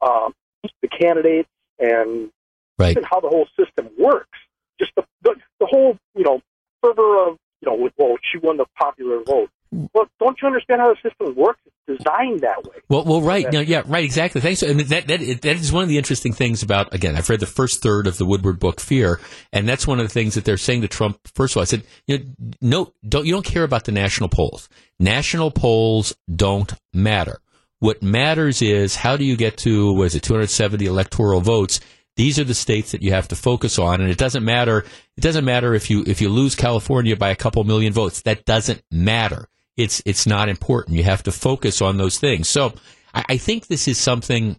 um, the candidates and Right. even how the whole system works. Just the, the the whole, you know, fervor of, you know, with, well, she won the popular vote. Well, don't you understand how the system works? It's designed that way. Well, well, right. No, yeah, right. Exactly. Thanks. And that, that, that is one of the interesting things about, again, I've read the first third of the Woodward book, Fear, and that's one of the things that they're saying to Trump. First of all, I said, you know, no, don't, you don't care about the national polls. National polls don't matter. What matters is how do you get to, what is it, 270 electoral votes? These are the states that you have to focus on, and it doesn't matter. It doesn't matter if you if you lose California by a couple million votes. That doesn't matter. It's it's not important. You have to focus on those things. So I, I think this is something.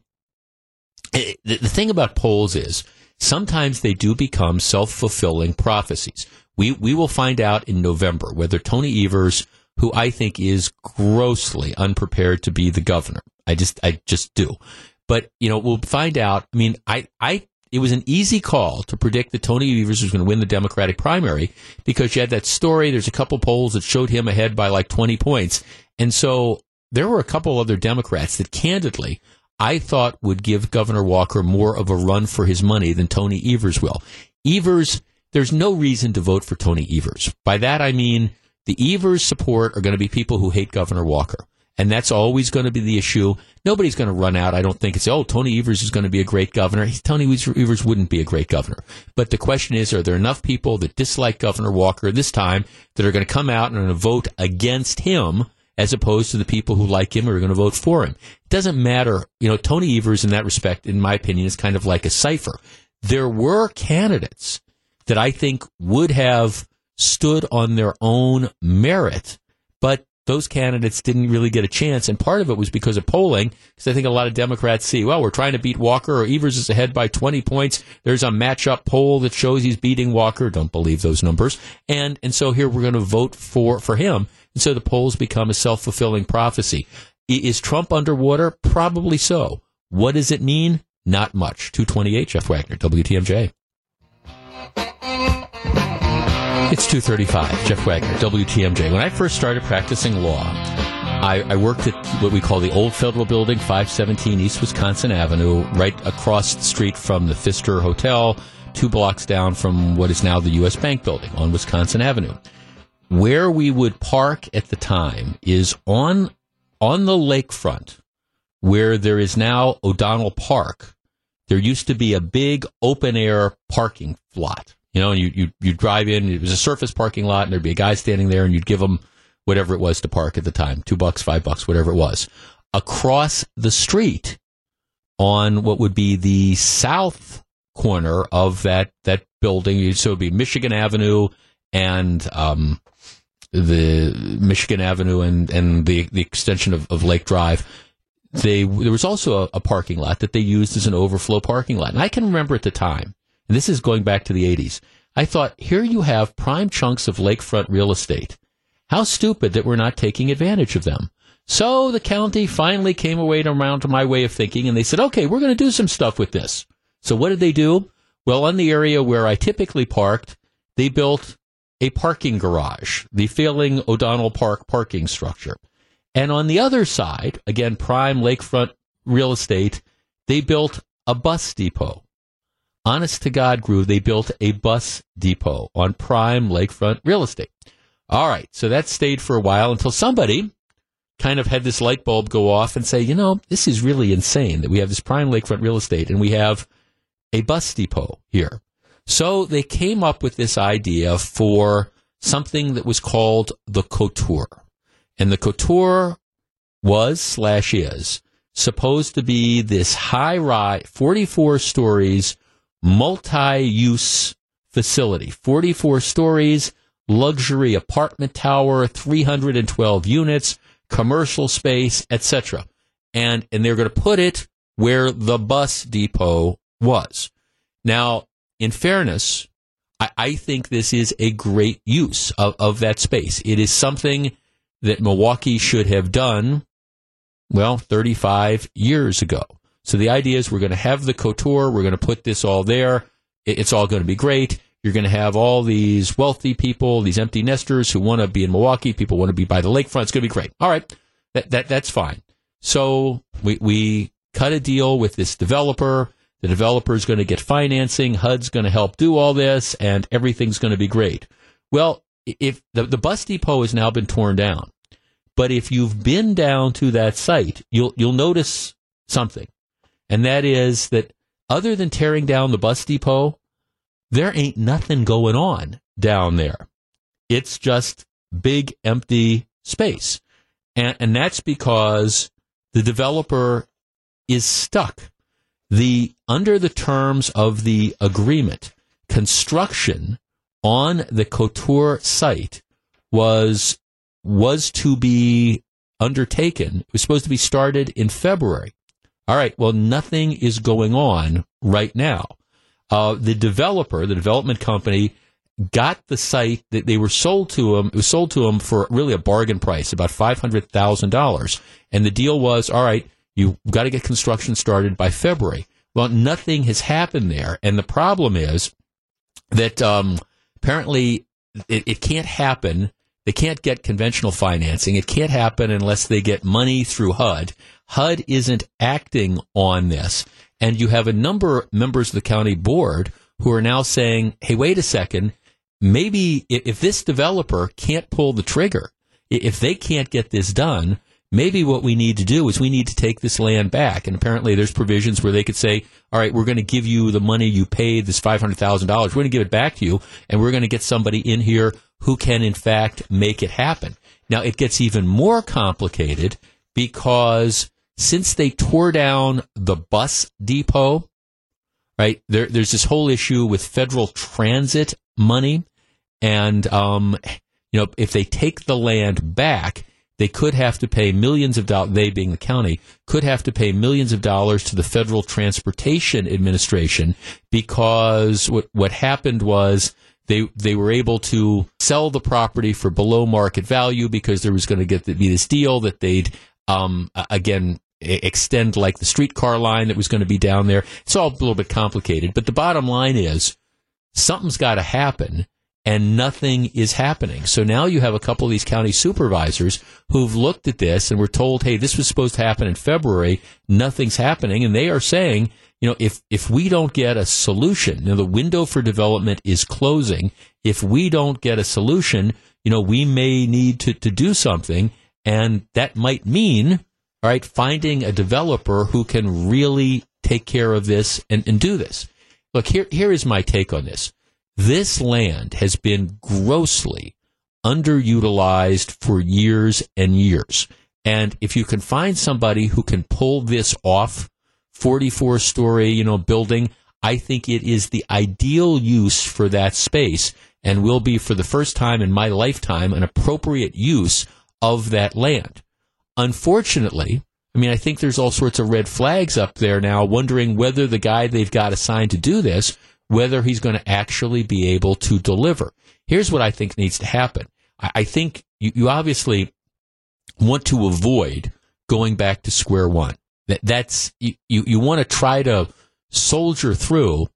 eh, The, the thing about polls is sometimes they do become self fulfilling prophecies. We we will find out in November whether Tony Evers, who I think is grossly unprepared to be the governor, I just I just do. But you know we'll find out. I mean, I I it was an easy call to predict that Tony Evers was going to win the Democratic primary because you had that story. There's a couple polls that showed him ahead by like 20 points, and so there were a couple other Democrats that candidly I thought would give Governor Walker more of a run for his money than Tony Evers will. Evers, there's no reason to vote for Tony Evers. By that I mean the Evers support are going to be people who hate Governor Walker. And that's always going to be the issue. Nobody's going to run out, I don't think, it's oh, Tony Evers is going to be a great governor. Tony Evers wouldn't be a great governor. But the question is, are there enough people that dislike Governor Walker this time that are going to come out and vote against him as opposed to the people who like him or are going to vote for him? It doesn't matter. You know, Tony Evers, in that respect, in my opinion, is kind of like a cipher. There were candidates that I think would have stood on their own merit, but those candidates didn't really get a chance. And part of it was because of polling, because I think a lot of Democrats see, well, we're trying to beat Walker, or Evers is ahead by 20 points. There's a matchup poll that shows he's beating Walker. Don't believe those numbers. And, and so here we're going to vote for, for him. And so the polls become a self fulfilling prophecy. Is Trump underwater? Probably so. What does it mean? Not much. 228, Jeff Wagner, WTMJ. It's 235, Jeff Wagner, WTMJ. When I first started practicing law, I, I worked at what we call the Old Federal Building, 517 East Wisconsin Avenue, right across the street from the Pfister Hotel, two blocks down from what is now the U.S. Bank Building on Wisconsin Avenue. Where we would park at the time is on on the lakefront, where there is now O'Donnell Park. There used to be a big open air parking lot. You know, you, you, you drive in, it was a surface parking lot, and there'd be a guy standing there, and you'd give him whatever it was to park at the time two bucks, five bucks, whatever it was. Across the street on what would be the south corner of that, that building, so it would be Michigan Avenue and um, the Michigan Avenue and, and the, the extension of, of Lake Drive they there was also a, a, parking lot that they used as an overflow parking lot. And I can remember at the time, this is going back to the 80s, I thought, here you have prime chunks of lakefront real estate. How stupid that we're not taking advantage of them. So the county finally came away around to my way of thinking, and they said, okay, we're going to do some stuff with this. So what did they do? Well, on the area where I typically parked, they built a parking garage, the failing O'Donnell Park parking structure. And on the other side, again, prime lakefront real estate, they built a bus depot. Honest to God, Groove, they built a bus depot on prime lakefront real estate. All right, so that stayed for a while until somebody kind of had this light bulb go off and say, you know, this is really insane that we have this prime lakefront real estate and we have a bus depot here. So they came up with this idea for something that was called the couture. And the couture was slash is supposed to be this high rise, 44 stories, multi use facility, 44 stories, luxury apartment tower, 312 units, commercial space, etc. And, and they're going to put it where the bus depot was. Now, in fairness, I, I think this is a great use of, of that space. It is something that Milwaukee should have done, well, 35 years ago. So the idea is we're going to have the couture, we're going to put this all there, it's all going to be great. You're going to have all these wealthy people, these empty nesters who want to be in Milwaukee, people want to be by the lakefront. It's going to be great. All right, that, that that's fine. So we we cut a deal with this developer. The developer is going to get financing. HUD's going to help do all this, and everything's going to be great. Well, if the, the bus depot has now been torn down, but if you've been down to that site, you'll you'll notice something, and that is that other than tearing down the bus depot, there ain't nothing going on down there. It's just big empty space, and and that's because the developer is stuck. The under the terms of the agreement, construction on the Couture site was was to be undertaken. It was supposed to be started in February. All right. Well, nothing is going on right now. Uh, the developer, the development company, got the site that they were sold to them. It was sold to them for really a bargain price, about five hundred thousand dollars, and the deal was, all right, you've got to get construction started by February. Well, nothing has happened there, and the problem is that um, apparently it, it can't happen. They can't get conventional financing. It can't happen unless they get money through HUD. HUD isn't acting on this. And you have a number of members of the county board who are now saying, hey, wait a second. Maybe if, this developer can't pull the trigger, if they can't get this done, maybe what we need to do is we need to take this land back. And apparently there's provisions where they could say, all right, we're going to give you the money you paid, this $500,000. We're going to give it back to you and we're going to get somebody in here who can in fact make it happen. Now it gets even more complicated because since they tore down the bus depot, right, there, there's this whole issue with federal transit money. And, um, you know, if they take the land back, they could have to pay millions of dollars, they being the county, could have to pay millions of dollars to the Federal Transportation Administration because what, what happened was they, they were able to sell the property for below market value because there was going to get to be this deal that they'd, um, again, extend like the streetcar line that was going to be down there. It's all a little bit complicated, but the bottom line is something's got to happen and nothing is happening. So now you have a couple of these county supervisors who've looked at this and were told, hey, this was supposed to happen in February. Nothing's happening. And they are saying, you know, if, if we don't get a solution, you the window for development is closing. If we don't get a solution, you know, we may need to, to do something. And that might mean, all right, finding a developer who can really take care of this and, and do this. Look, here, here is my take on this. This land has been grossly underutilized for years and years. And if you can find somebody who can pull this off, 44 story, you know, building, I think it is the ideal use for that space and will be for the first time in my lifetime an appropriate use of that land. Unfortunately, I mean, I think there's all sorts of red flags up there now, wondering whether the guy they've got assigned to do this, whether he's going to actually be able to deliver. Here's what I think needs to happen. I, I think you, you obviously want to avoid going back to square one. That, that's you, you, you want to try to soldier through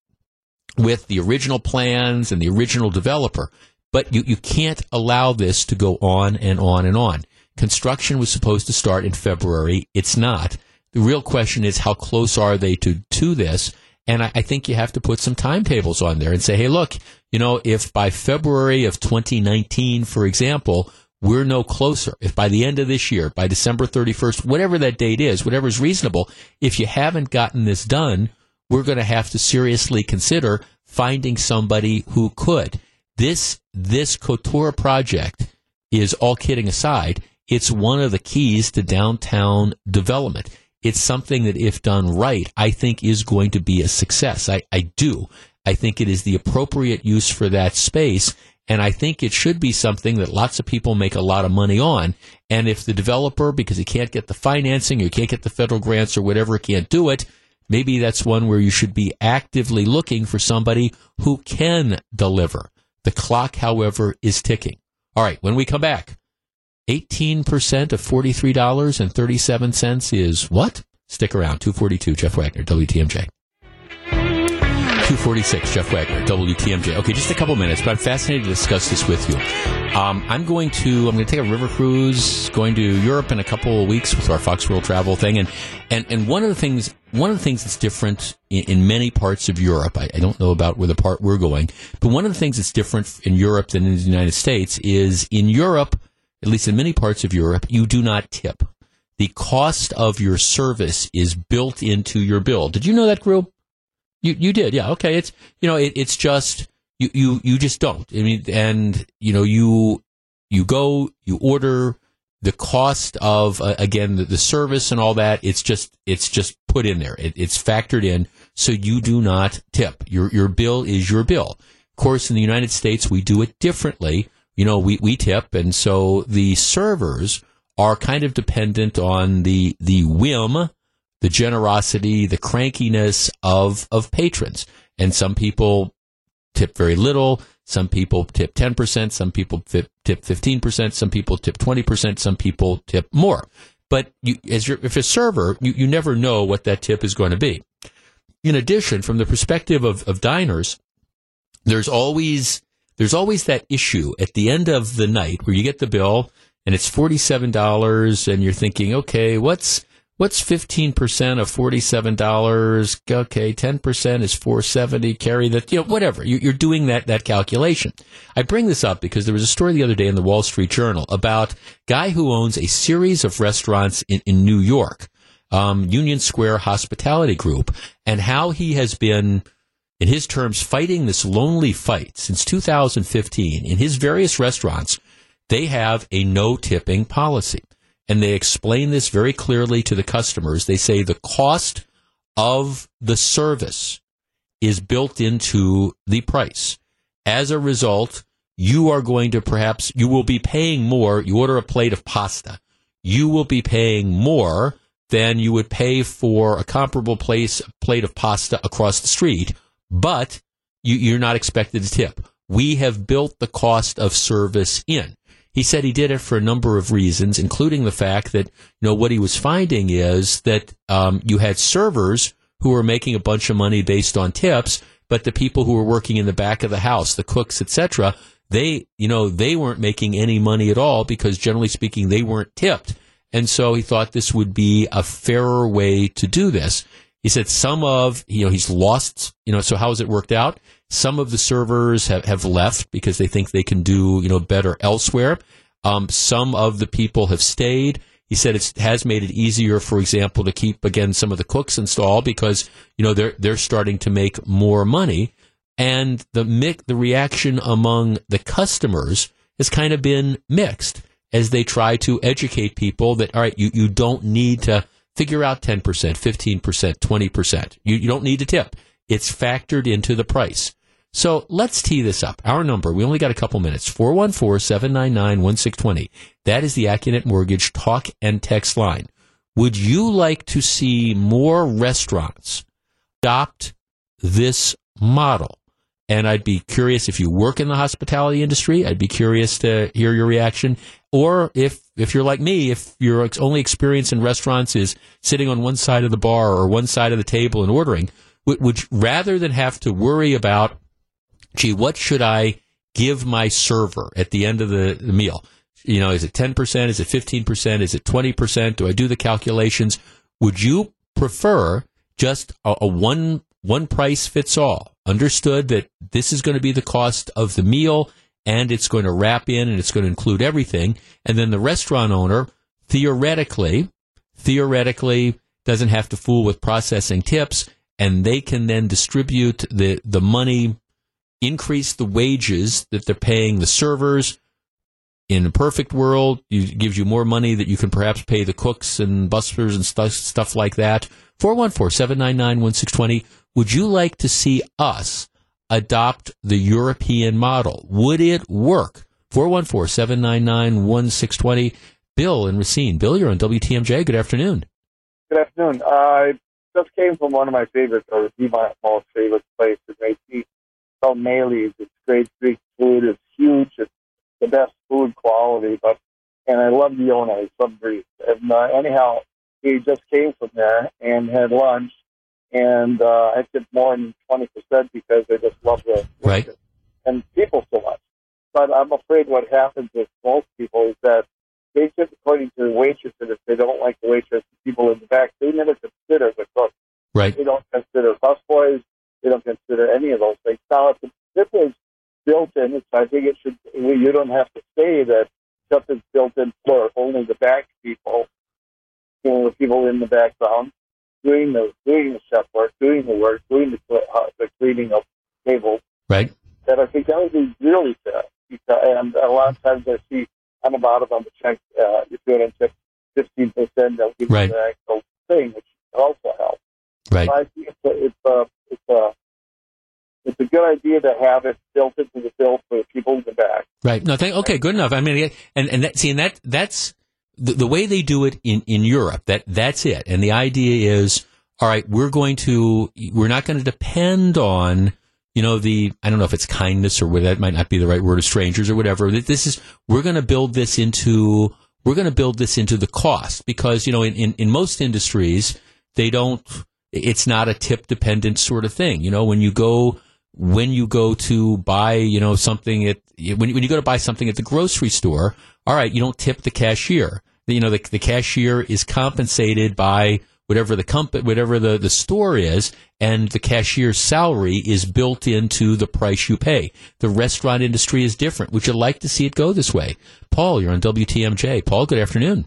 with the original plans and the original developer, but you, you can't allow this to go on and on and on. Construction was supposed to start in February. It's not. The real question is how close are they to, to this? And I, I think you have to put some timetables on there and say, hey, look, you know, if by February of 2019, for example, we're no closer. If by the end of this year, by December 31st, whatever that date is, whatever is reasonable, if you haven't gotten this done, we're going to have to seriously consider finding somebody who could. This, this Couture project is all kidding aside. It's one of the keys to downtown development. It's something that if done right, I think is going to be a success. I, I do. I think it is the appropriate use for that space. And I think it should be something that lots of people make a lot of money on. And if the developer, because he can't get the financing or can't get the federal grants or whatever, can't do it, maybe that's one where you should be actively looking for somebody who can deliver. The clock, however, is ticking. All right, when we come back, 18% of $43.37 is what? Stick around. 242, Jeff Wagner, WTMJ. 246, Jeff Wagner, WTMJ. Okay, just a couple minutes, but I'm fascinated to discuss this with you. Um, I'm going to I'm going to take a river cruise, going to Europe in a couple of weeks with our Fox World Travel thing, and and and one of the things one of the things that's different in, in many parts of Europe. I, I don't know about where the part we're going, but one of the things that's different in Europe than in the United States is in Europe, at least in many parts of Europe, you do not tip. The cost of your service is built into your bill. Did you know that, Group? You you did, yeah. Okay, it's you know it, it's just you you you just don't. I mean, and you know you you go you order the cost of uh, again the, the service and all that. It's just it's just put in there. It, it's factored in, so you do not tip. Your your bill is your bill. Of course, in the United States, we do it differently. You know, we we tip, and so the servers are kind of dependent on the the whim the generosity, the crankiness of of patrons. And some people tip very little. Some people tip 10%. Some people tip 15%. Some people tip 20%. Some people tip more. But you, as you're, if a server, you, you never know what that tip is going to be. In addition, from the perspective of, of diners, there's always, there's always that issue at the end of the night where you get the bill and it's $47 and you're thinking, okay, what's, What's 15% of $47? Okay, 10% is 470. Carry that, you know, whatever. You're doing that, that calculation. I bring this up because there was a story the other day in the Wall Street Journal about guy who owns a series of restaurants in, in New York, um, Union Square Hospitality Group, and how he has been, in his terms, fighting this lonely fight since 2015 in his various restaurants. They have a no tipping policy and they explain this very clearly to the customers. They say the cost of the service is built into the price. As a result, you are going to perhaps, you will be paying more. You order a plate of pasta. You will be paying more than you would pay for a comparable place, plate of pasta across the street, but you, you're not expected to tip. We have built the cost of service in. He said he did it for a number of reasons, including the fact that you know what he was finding is that um, you had servers who were making a bunch of money based on tips, but the people who were working in the back of the house, the cooks, etc., they you know they weren't making any money at all because generally speaking they weren't tipped, and so he thought this would be a fairer way to do this. He said some of you know he's lost you know so how has it worked out? Some of the servers have, have left because they think they can do, you know, better elsewhere. Um, some of the people have stayed. He said it has made it easier, for example, to keep again some of the cooks installed because you know they're they're starting to make more money, and the mic, the reaction among the customers has kind of been mixed as they try to educate people that all right, you you don't need to figure out ten percent, fifteen percent, twenty percent. You you don't need to tip. It's factored into the price. So let's tee this up. Our number, we only got a couple minutes, 414-799-1620. That is the Accunet Mortgage talk and text line. Would you like to see more restaurants adopt this model? And I'd be curious if you work in the hospitality industry, I'd be curious to hear your reaction. Or if, if you're like me, if your only experience in restaurants is sitting on one side of the bar or one side of the table and ordering, would, would rather than have to worry about gee, what should I give my server at the end of the, the meal? You know, is it 10%? Is it 15%? Is it 20%? Do I do the calculations? Would you prefer just a, a one, one price fits all? Understood that this is going to be the cost of the meal and it's going to wrap in and it's going to include everything. And then the restaurant owner theoretically, theoretically doesn't have to fool with processing tips and they can then distribute the, the money increase the wages that they're paying the servers. In a perfect world, it gives you more money that you can perhaps pay the cooks and bussers and stuff, stuff like that. 414-799-1620. Would you like to see us adopt the European model? Would it work? 414-799-1620. Bill in Racine. Bill, you're on WTMJ. Good afternoon. Good afternoon. I just came from one of my favorites, or the most favorite places. I see called Maley's. It's great Greek food. It's huge. It's the best food quality. But and I love the owner. He's from Greece. And uh, anyhow, he just came from there and had lunch, and uh, I tipped more than twenty percent because they just love the Right. and people so much. But I'm afraid what happens with most people is that they tip according to the waitress, and if they don't like the waitress, the people in the back, they never consider the cook. Right. They don't consider busboys. They don't consider any of those things. Now, if the tip is built in, it's, I think it should. You don't have to say that stuff is built in for only the back people, know, the people in the background doing the doing the chef work, doing the work, doing the uh, the cleaning of tables. Right. That I think that would be really. Because, and a lot of times I see on the bottom of the check, uh, if you're going to fifteen percent, they'll give Right. you the actual thing, which also helps. Right. So I think it's a, it's a, it's a, it's a good idea to have it built into the bill for the people in the back. Right. No, thank, okay, good enough. I mean, and, and that, see, and that, that's the, the way they do it in, in Europe. That, that's it. And the idea is, all right, we're going to, we're not going to depend on, you know, the, I don't know if it's kindness or whether that might not be the right word of strangers or whatever. This is, we're going to build this into, we're going to build this into the cost because, you know, in, in, in most industries, they don't, it's not a tip dependent sort of thing. You know, when you go, when you go to buy, you know, something at, when, when you go to buy something at the grocery store, all right, you don't tip the cashier. You know, the, the cashier is compensated by whatever the company, whatever the, the store is, and the cashier's salary is built into the price you pay. The restaurant industry is different. Would you like to see it go this way? Paul, you're on WTMJ. Paul, good afternoon.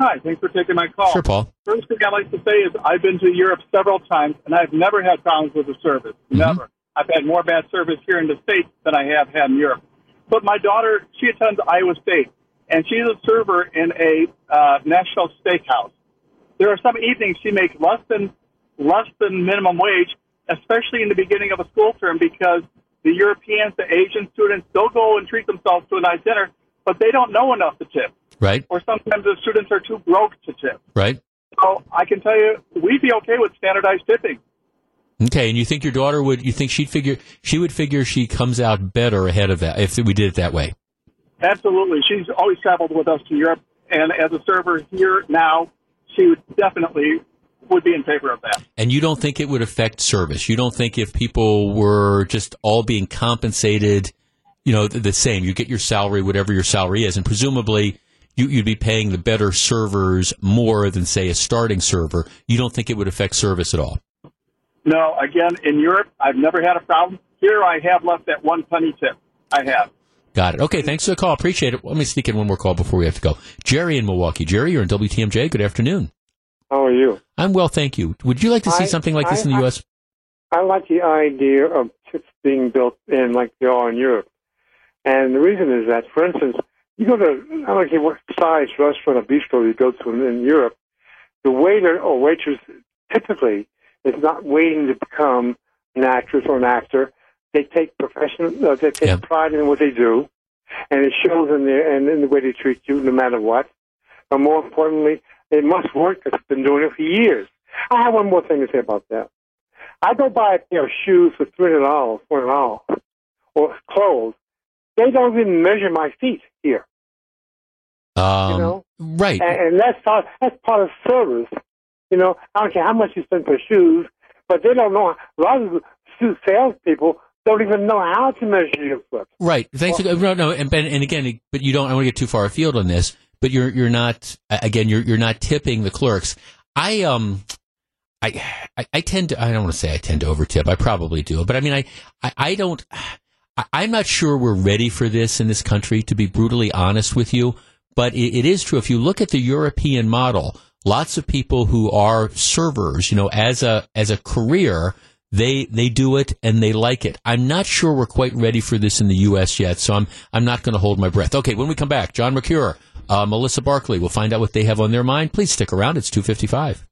Hi, thanks for taking my call. Sure, Paul. First thing I'd like to say is I've been to Europe several times, and I've never had problems with the service. Mm-hmm. Never. I've had more bad service here in the States than I have had in Europe. But my daughter, she attends Iowa State, and she's a server in a uh, national steakhouse. There are some evenings she makes less than less than minimum wage, especially in the beginning of a school term, because the Europeans, the Asian students, they'll go and treat themselves to a nice dinner, but they don't know enough to tip Right, or sometimes the students are too broke to tip. right. So I can tell you, we'd be okay with standardized tipping. Okay, and you think your daughter would? You think she'd figure she would figure she comes out better ahead of that if we did it that way? Absolutely. She's always traveled with us to Europe, and as a server here now, she would definitely would be in favor of that. And you don't think it would affect service? You don't think if people were just all being compensated, you know, the, the same? You get your salary, whatever your salary is, and presumably you, you'd be paying the better servers more than say a starting server. You don't think it would affect service at all? No, again, in Europe, I've never had a problem. Here, I have left that one penny tip. I have. Got it. Okay, thanks for the call. Appreciate it. Let me sneak in one more call before we have to go. Jerry in Milwaukee. Jerry, you're in WTMJ. Good afternoon. How are you? I'm well, thank you. Would you like to see I- something like this I- in the I- U.S.? I like the idea of tips being built in like they are in Europe. And the reason is that, for instance, you go to, I don't care what size restaurant or bistro you go to in, in Europe, the waiter or waitress typically is not waiting to become an actress or an actor. They take professional, uh, they take pride in what they do, and it shows in their and in the way they treat you, no matter what. But more importantly, it must work. Because they've been doing it for years. I have one more thing to say about that. I go buy a pair of shoes for three hundred dollars, four hundred dollars, or clothes. They don't even measure my feet here, Um, you know. Right. And, and that's part that's part of service. You know, I don't care how much you spend for shoes, but they don't know. A lot of salespeople don't even know how to measure your foot. Right. Thanks. for, no, no, and Ben, and again, but you don't. I want to get too far afield on this. But you're you're not again. You're you're not tipping the clerks. I um. I, I, I tend to, I don't want to say I tend to overtip. I probably do. But I mean, I, I, I don't, I, I'm not sure we're ready for this in this country, to be brutally honest with you. But it, it is true. If you look at the European model, lots of people who are servers, you know, as a, as a career, they, they do it and they like it. I'm not sure we're quite ready for this in the U.S. yet. So I'm, I'm not going to hold my breath. Okay. When we come back, John Mercure, uh, Melissa Barclay, we'll find out what they have on their mind. Please stick around. It's 255.